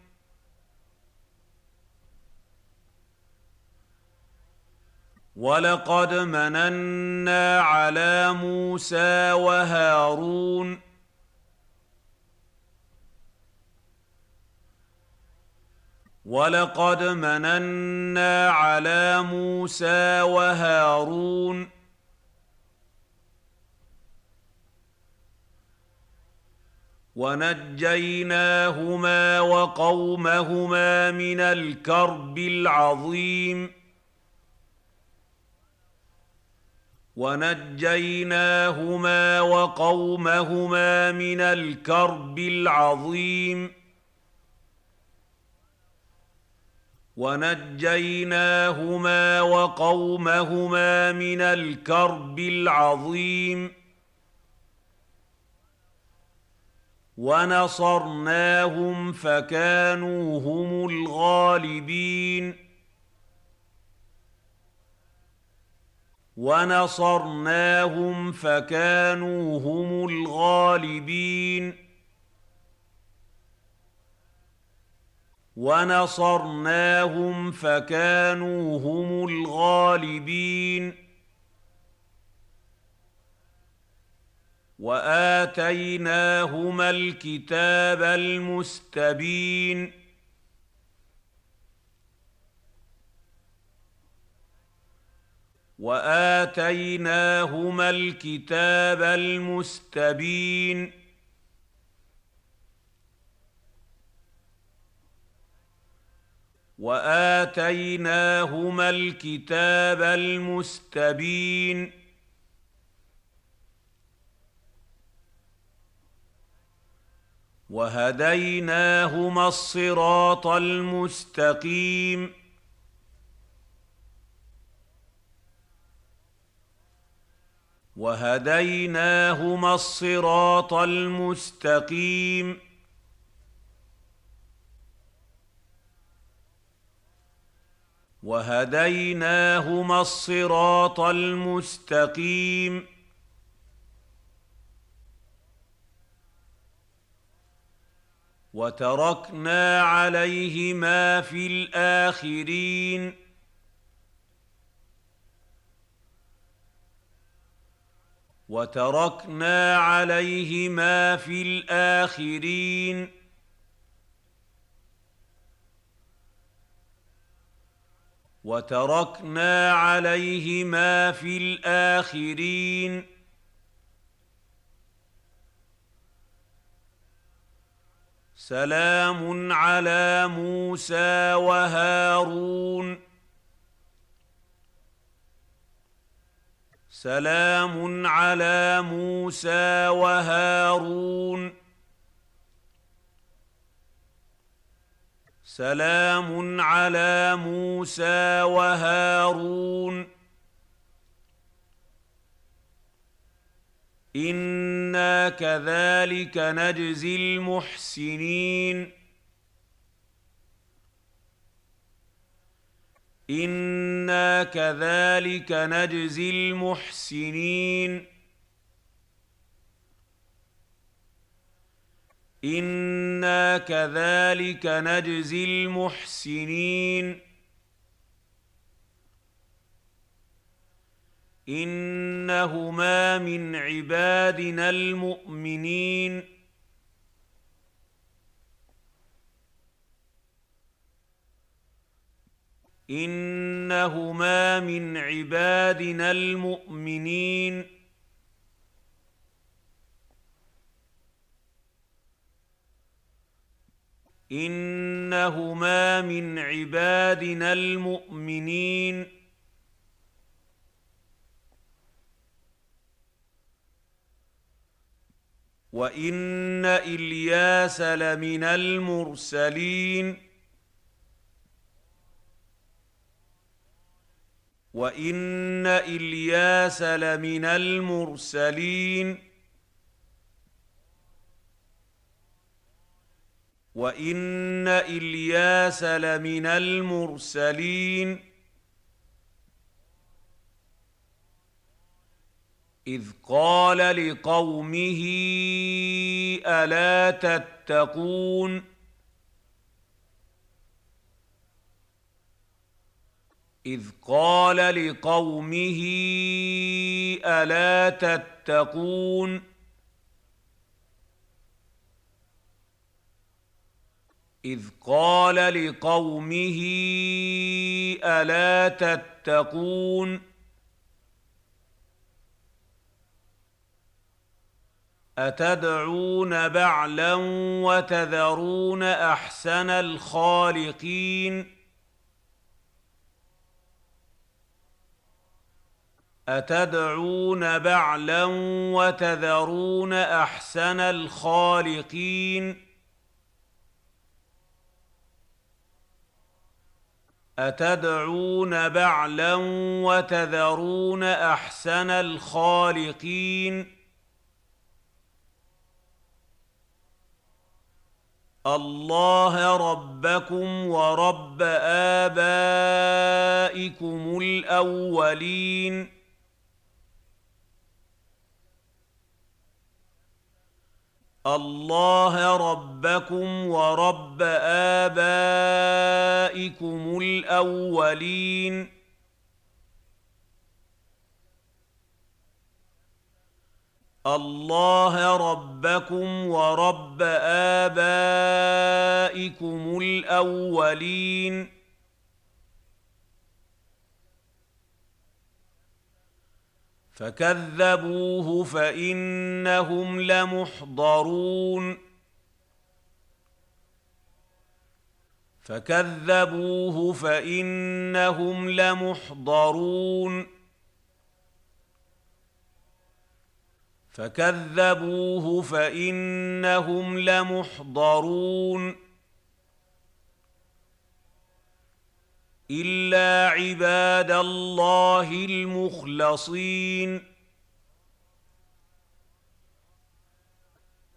ولقد مننا على موسى وهارون. ولقد مننا على موسى وهارون ونجيناهما وقومهما من الكرب العظيم ونجيناهما وقومهما من الكرب العظيم ونجيناهما وقومهما من الكرب العظيم. ونصرناهم فكانوا هم الغالبين. ونصرناهم فكانوا هم الغالبين. ونصرناهم فكانوا هم الغالبين. وآتيناهما الكتاب المستبين. وآتيناهما الكتاب المستبين. وآتيناهما الكتاب المستبين. وهديناهما الصراط المستقيم. وهديناهما الصراط المستقيم. وهديناهما الصراط المستقيم. وتركنا عليهما في الآخرين. وتركنا عليهما في الآخرين. وتركنا عليهما في الآخرين. سلام على موسى وهارون. سلام على موسى وهارون. سلام على موسى وهارون. أنا كذلك نجزي المحسنين. أنا كذلك نجزي المحسنين. أنا كذلك نجزي المحسنين انهما من عبادنا المؤمنين انهما من عبادنا المؤمنين إنهما من عبادنا المؤمنين. وإن إلياس لمن المرسلين. وإن إلياس لمن المرسلين. وان الياس لمن المرسلين اذ قال لقومه الا تتقون اذ قال لقومه الا تتقون إذ قال لقومه ألا تتقون؟ أتدعون بعلا وتذرون أحسن الخالقين؟ أتدعون بعلا وتذرون أحسن الخالقين؟ أتدعون بعلا وتذرون أحسن الخالقين؟ الله ربكم ورب آبائكم الأولين. الله ربكم ورب آبائكم الأولين. الله ربكم ورب آبائكم الأولين. فكذبوه فإنهم لمحضرون. فكذبوه فإنهم لمحضرون. فكذبوه فإنهم لمحضرون. إلا عباد الله المخلصين.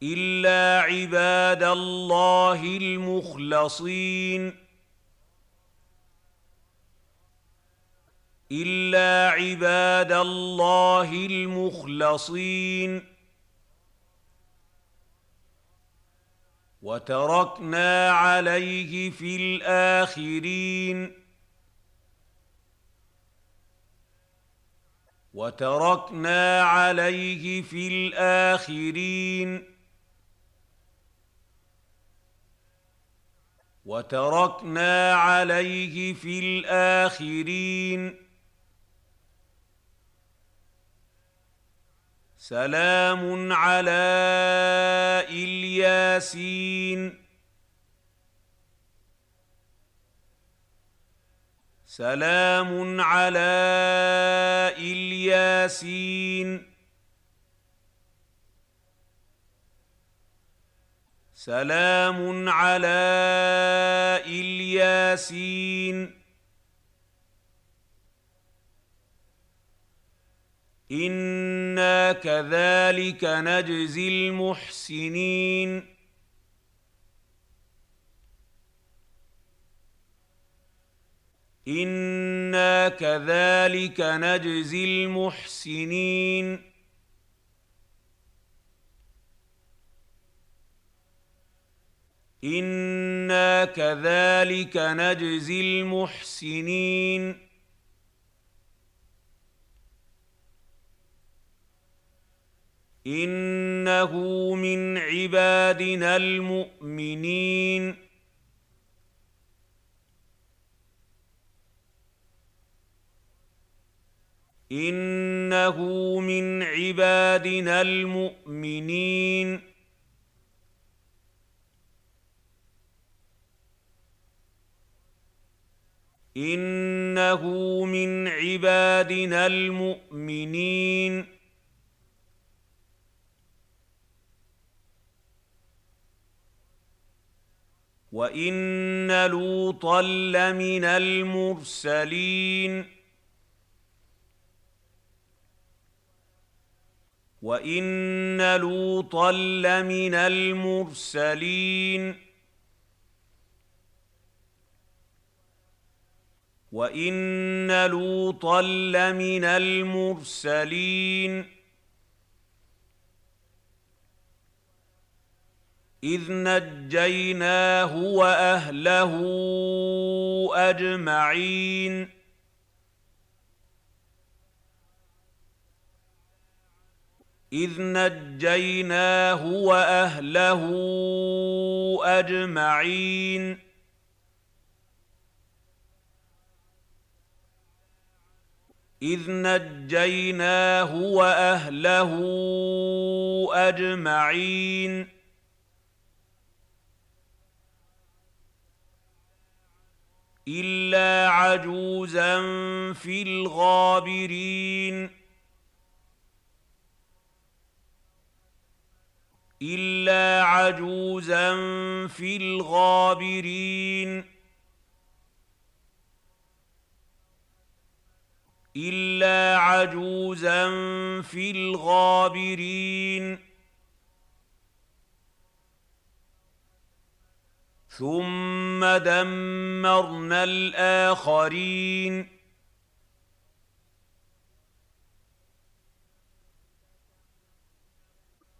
إلا عباد الله المخلصين. إلا عباد الله المخلصين. وتركنا عليه في الآخرين. وتركنا عليه في الآخرين. وتركنا عليه في الآخرين. سلام على إلياسين. سلام على إلياسين. سلام على إلياسين. إنا كذلك نجزي المحسنين. أنا كذلك نجزي المحسنين أنا كذلك نجزي المحسنين انه من عبادنا المؤمنين إنه من عبادنا المؤمنين. إنه من عبادنا المؤمنين. وإن لوطا لمن المرسلين. وان لوطا لمن المرسلين وان لوطا لمن المرسلين اذ نجيناه واهله اجمعين إذ نجيناه وأهله أجمعين. إذ نجيناه وأهله أجمعين. إلا عجوزا في الغابرين. إلا عجوزا في الغابرين. إلا عجوزا في الغابرين. ثم دمرنا الآخرين.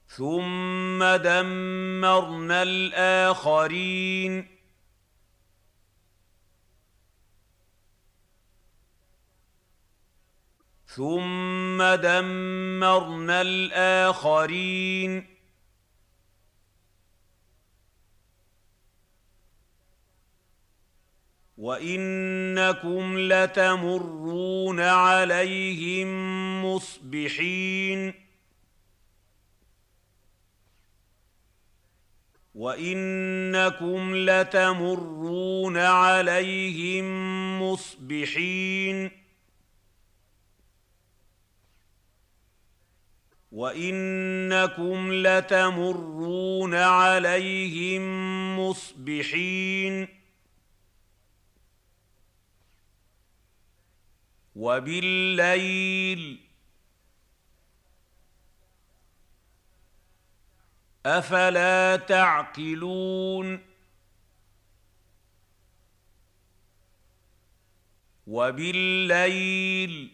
ثم دمرنا الاخرين ثم دمرنا الاخرين وانكم لتمرون عليهم مصبحين وانكم لتمرون عليهم مصبحين وانكم لتمرون عليهم مصبحين وبالليل أفلا تعقلون؟ وبالليل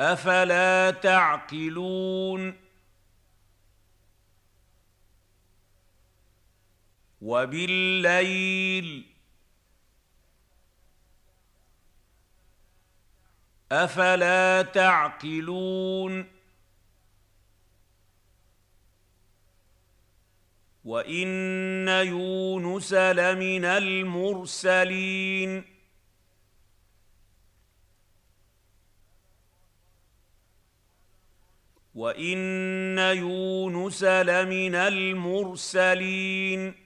أفلا تعقلون؟ وبالليل أفلا تعقلون؟ وإن يونس لمن المرسلين. وإن يونس لمن المرسلين.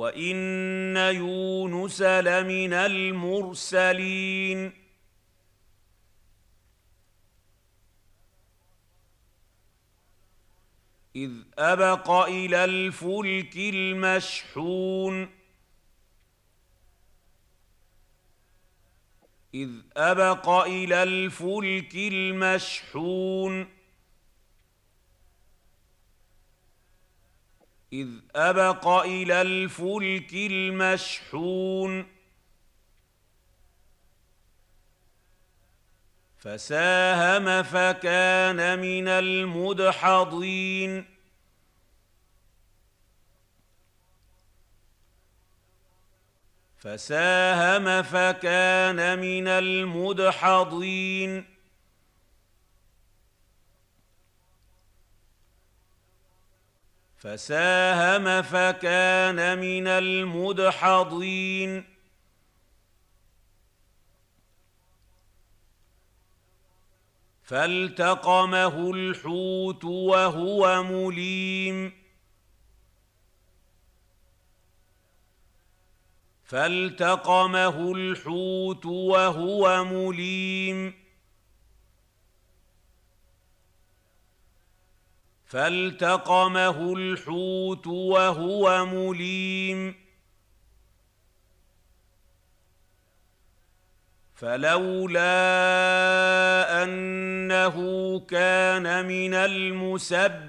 وان يونس لمن المرسلين اذ ابق إلى الفلك المشحون اذ ابق إلى الفلك المشحون إذ أبق إلى الفلك المشحون. فساهم فكان من المدحضين. فساهم فكان من المدحضين. فساهم فكان من المدحضين. فالتقمه الحوت وهو مليم. فالتقمه الحوت وهو مليم. فالتقمه الحوت وهو مليم. فلولا أنه كان من المسبحين.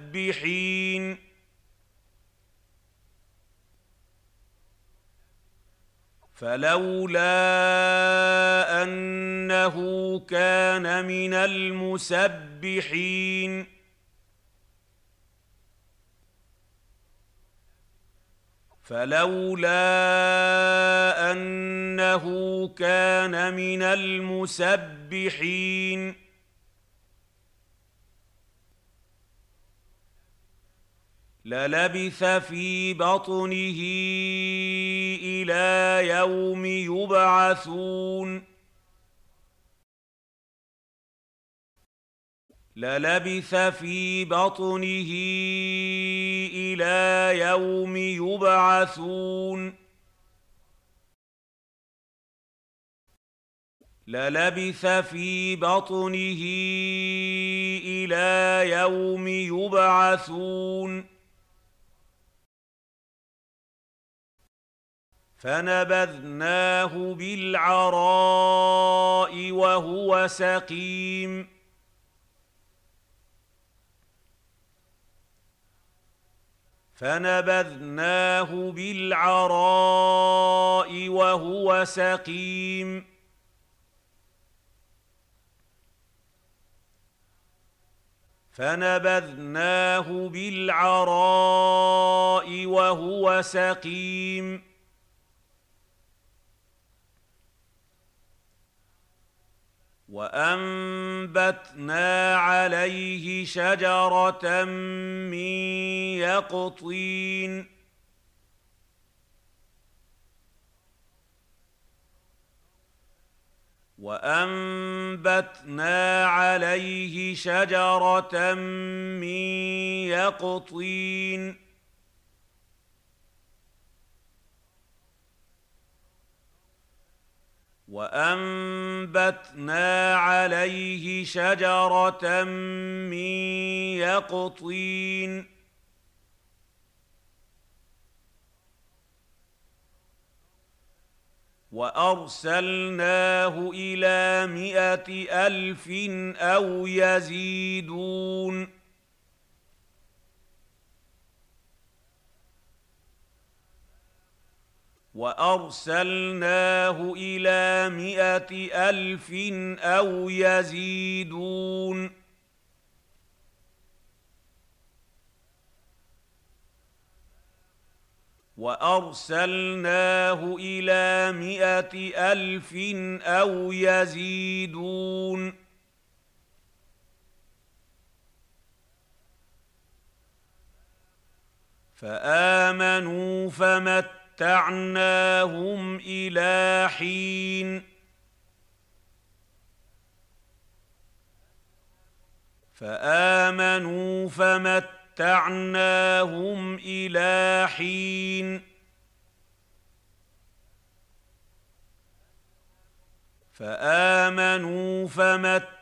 فلولا أنه كان من المسبحين. فلولا أنه كان من المسبحين. للبث في بطنه إلى يوم يبعثون. للبث في بطنه إلى يوم يبعثون. للبث في بطنه إلى يوم يبعثون. فنبذناه بالعراء وهو سقيم. فنبذناه بالعراء وهو سقيم. فنبذناه بالعراء وهو سقيم. وأنبتنا عليه شجرة من يقطين. وأنبتنا عليه شجرة من يقطين. وأنبتنا عليه شجرة من يقطين. وأرسلناه إلى مائه ألف أو يزيدون. وأرسلناه إلى مائه ألف أو يزيدون. وأرسلناه إلى مائه ألف أو يزيدون. فآمنوا فمتعناهم إلى حين. فآمنوا فمتعناهم متعناهم إلى حين. فآمنوا فمتعناهم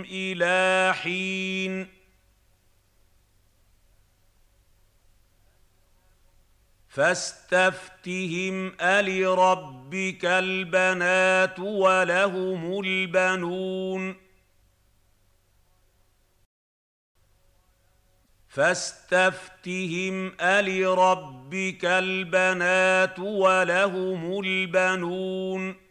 إلى حين. فاستفتهم ألربك البنات ولهم البنون. فاستفتهم ألربك البنات ولهم البنون.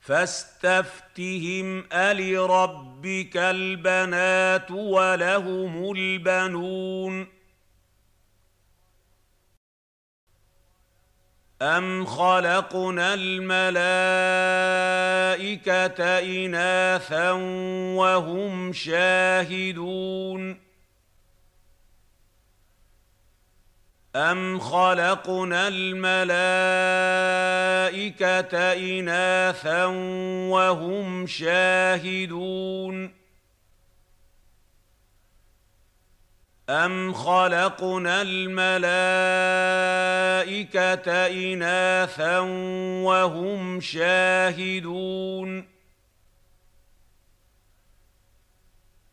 فاستفتهم ألربك البنات ولهم البنون أَمْ خَلَقْنَا الْمَلَائِكَةَ إِنَاثًا وَهُمْ شَاهِدُونَ أَمْ خَلَقْنَا الْمَلَائِكَةَ إِنَاثًا وَهُمْ شَاهِدُونَ أَمْ خَلَقْنَا الْمَلَائِكَةَ إِنَاثًا وَهُمْ شَاهِدُونَ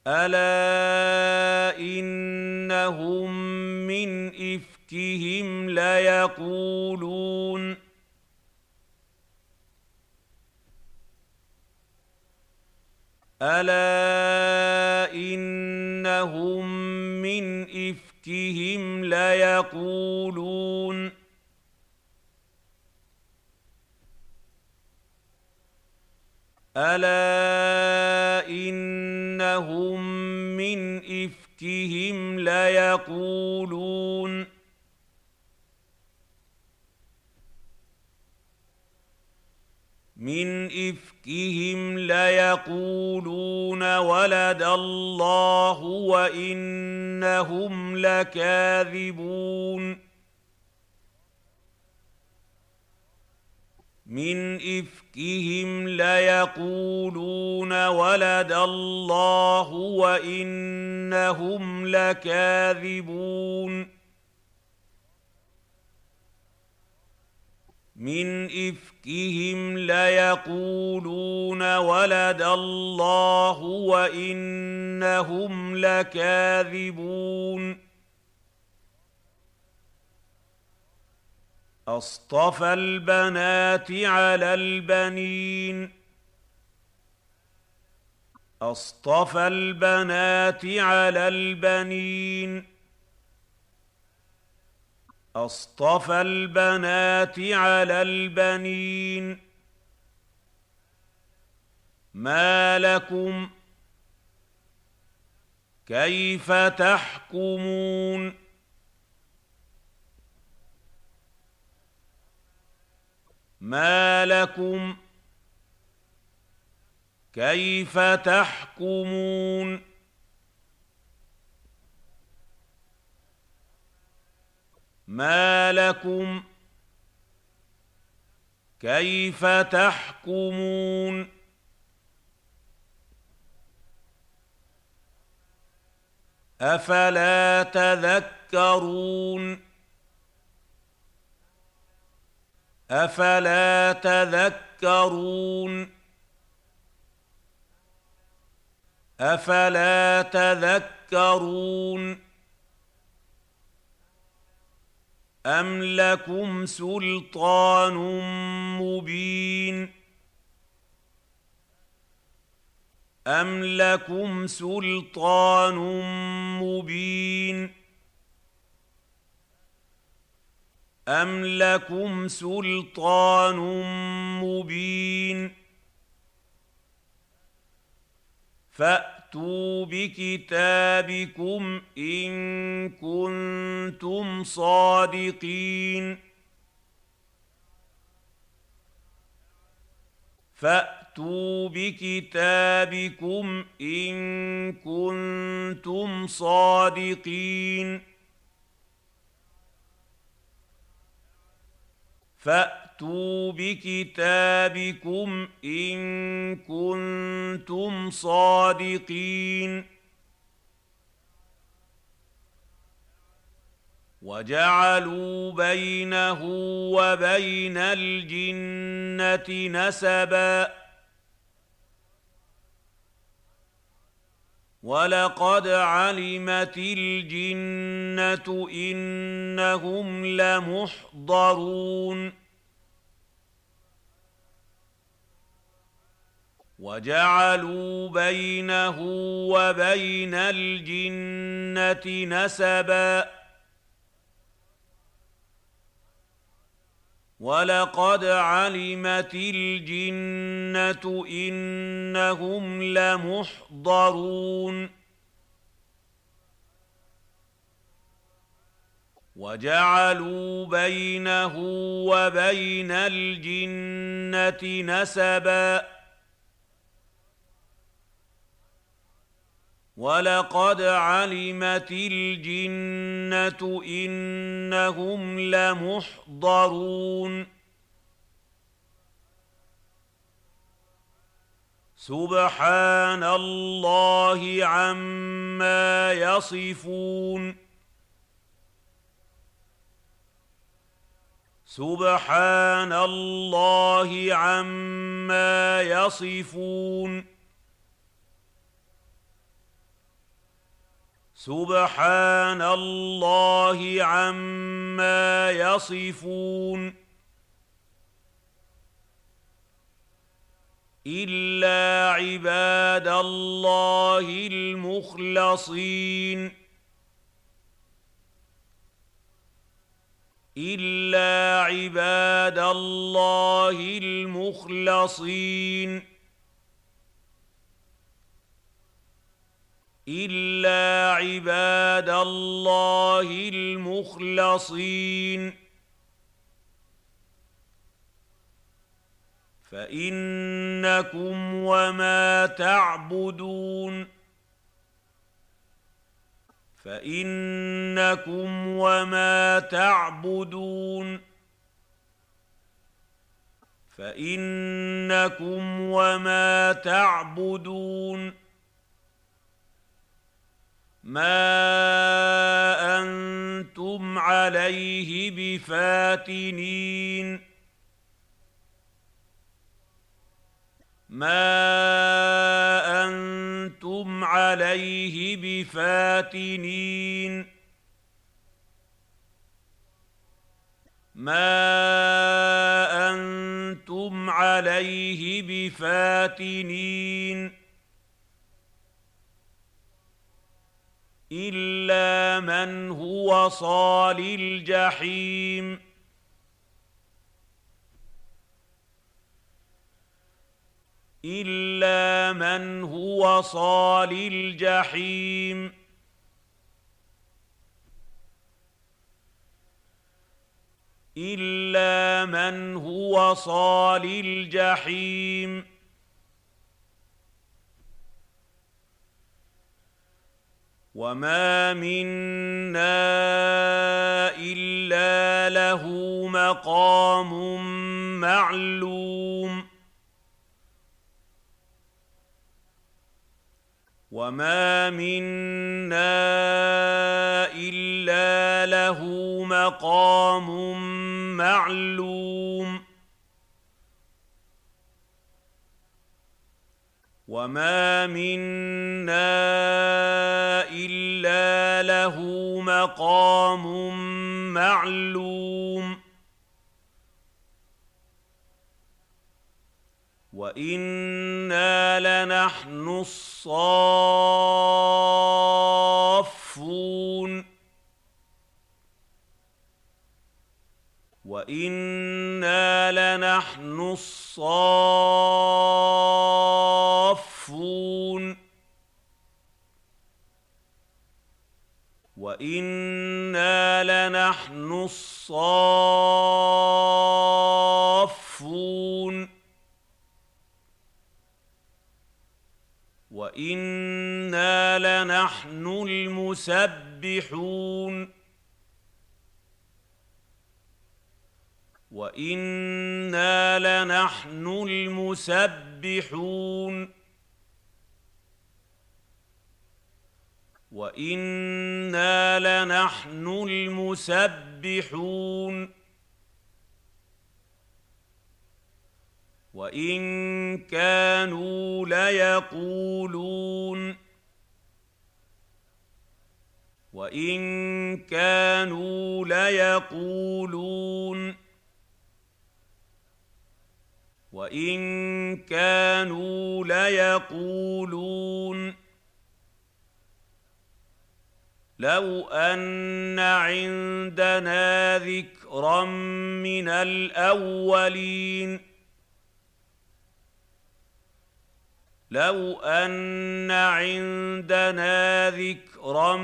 أَلَا إِنَّهُم مِّنْ إِفْكِهِمْ لَيَقُولُونَ. ألا إنهم من إفكهم ليقولون. ألا إنهم من افكهم ليقولون من افكهم ليقولون ولد الله وانهم لكاذبون من إفكهم ليقولون ولد الله وإنهم لكاذبون. من إفكهم ليقولون ولد الله وإنهم لكاذبون. أصطفى البنات على البنين. أصطفى البنات على البنين. أصطفى البنات على البنين. ما لكم؟ كيف تحكمون؟ ما لكم كيف تحكمون ما لكم كيف تحكمون أفلا تذكرون أفلا تذكرون؟ أفلا تذكرون؟ أم لكم سلطان مبين؟ أم لكم سلطان مبين؟ ام لكم سلطان مبين فاتوا بكتابكم ان كنتم صادقين فاتوا بكتابكم ان كنتم صادقين فأتوا بكتابكم إن كنتم صادقين. وجعلوا بينه وبين الجنة نسبا. ولقد علمت الجنه انهم لمحضرون وجعلوا بينه وبين الجنه نسبا ولقد علمت الجنه انهم لمحضرون وجعلوا بينه وبين الجنه نسبا ولقد علمت الجنه انهم لمحضرون سبحان الله عما يصفون سبحان الله عما يصفون سبحان الله عما يصفون. إلا عباد الله المخلصين. إلا عباد الله المخلصين. إلا عباد الله المخلصين. فإنكم وما تعبدون. فإنكم وما تعبدون. فإنكم وما تعبدون. ما أنتم عليه بفاتنين ما أنتم عليه بفاتنين ما أنتم عليه بفاتنين الا من هو صال الجحيم الا من هو صال الجحيم الا من هو صال الجحيم وما منا الا له مقام معلوم وما منا الا له مقام معلوم وما منا الا له مقام معلوم وأنا لنحن الصافون وأنا لنحن الصافون وأنا لنحن الصافون وأنا لنحن المسبحون وأنا لنحن المسبحون وأنا لنحن المسبحون وان كانوا ليقولون وان كانوا ليقولون وإن كانوا ليقولون. لو أن عندنا ذكرا من الأولين. لو أن عندنا ذكرا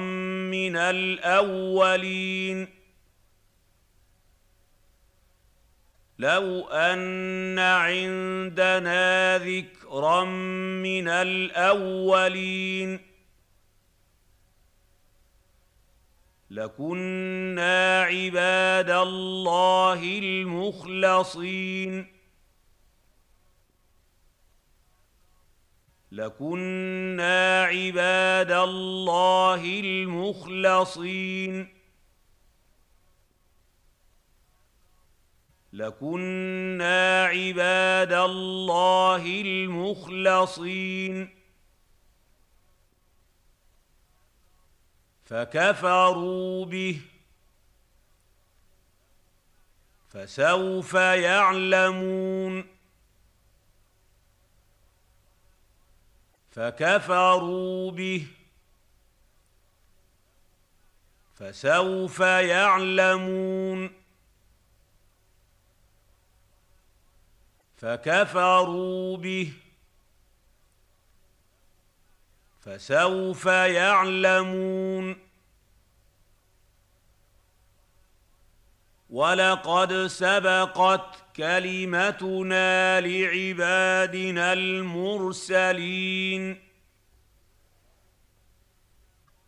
من الأولين. لو ان عندنا ذكرا من الاولين لكنا عباد الله المخلصين لكنا عباد الله المخلصين لكنا عباد الله المخلصين فكفروا به فسوف يعلمون فكفروا به فسوف يعلمون فكفروا به. فسوف يعلمون. ولقد سبقت كلمتنا لعبادنا المرسلين.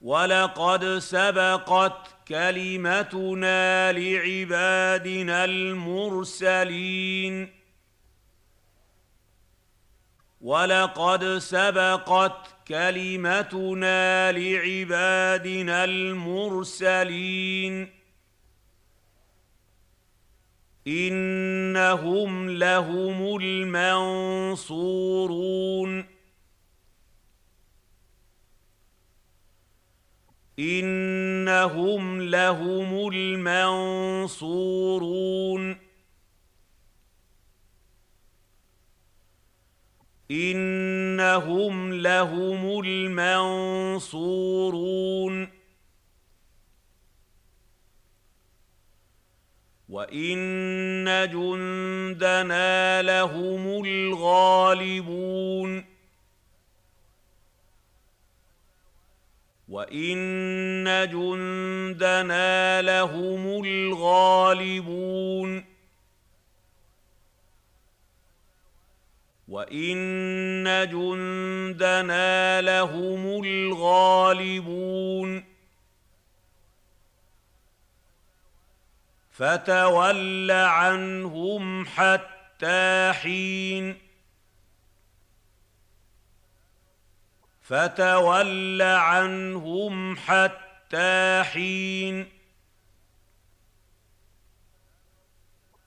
ولقد سبقت كلمتنا لعبادنا المرسلين. ولقد سبقت كلمتنا لعبادنا المرسلين. إنهم لهم المنصورون. إنهم لهم المنصورون. إنهم لهم المنصورون. وإن جندنا لهم الغالبون. وإن جندنا لهم الغالبون. وان جندنا لهم الغالبون فتول عنهم حتى حين فتول عنهم حتى حين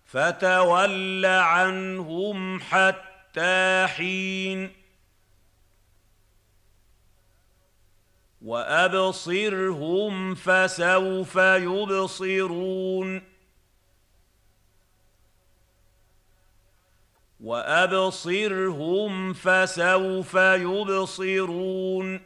فتول عنهم حتى حين وأبصرهم فسوف يبصرون. وأبصرهم فسوف يبصرون.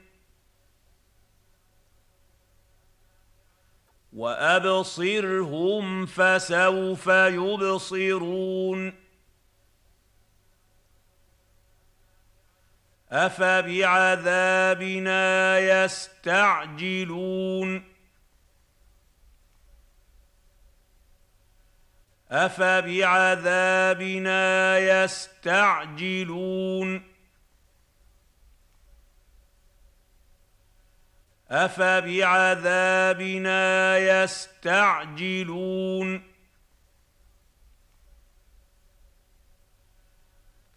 وأبصرهم فسوف يبصرون. أفبعذابنا يستعجلون؟ أفبعذابنا يستعجلون؟ أفبعذابنا يستعجلون؟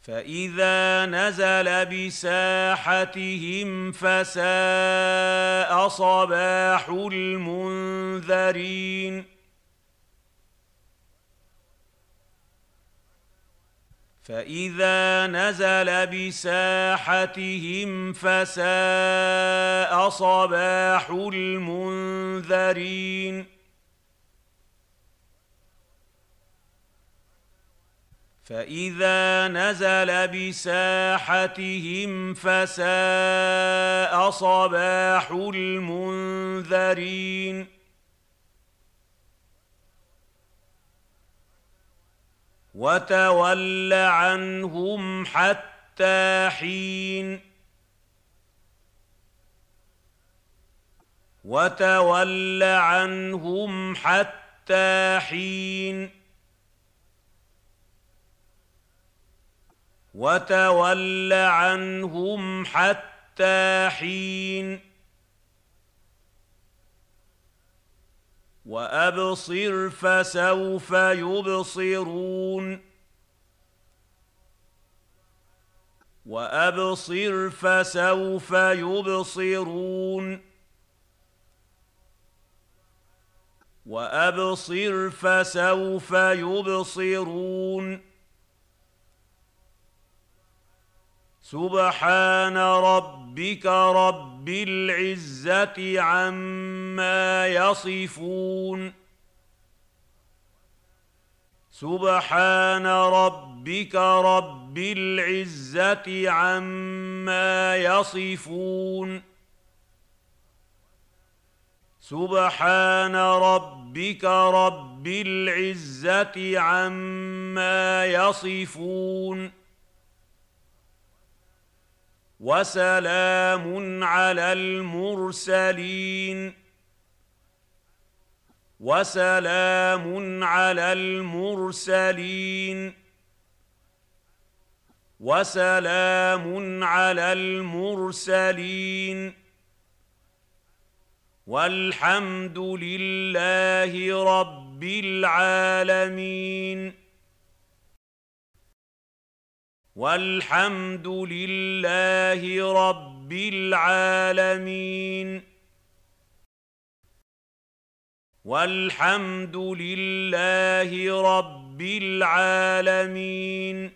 فإذا نزل بساحتهم فساء صباح المنذرين. فإذا نزل بساحتهم فساء صباح المنذرين. فإذا نزل بساحتهم فساء صباح المنذرين. وتول عنهم حتى حين. وتول عنهم حتى حين. وتول عنهم حتى حين وأبصر فسوف يبصرون وأبصر فسوف يبصرون وأبصر فسوف يبصرون سبحان ربك رب العزة عما يصفون. سبحان ربك رب العزة عما يصفون. سبحان ربك رب العزة عما يصفون. وسلام على المرسلين. وسلام على المرسلين. وسلام على المرسلين. والحمد لله رب العالمين. والحمد لله رب العالمين. والحمد لله رب العالمين.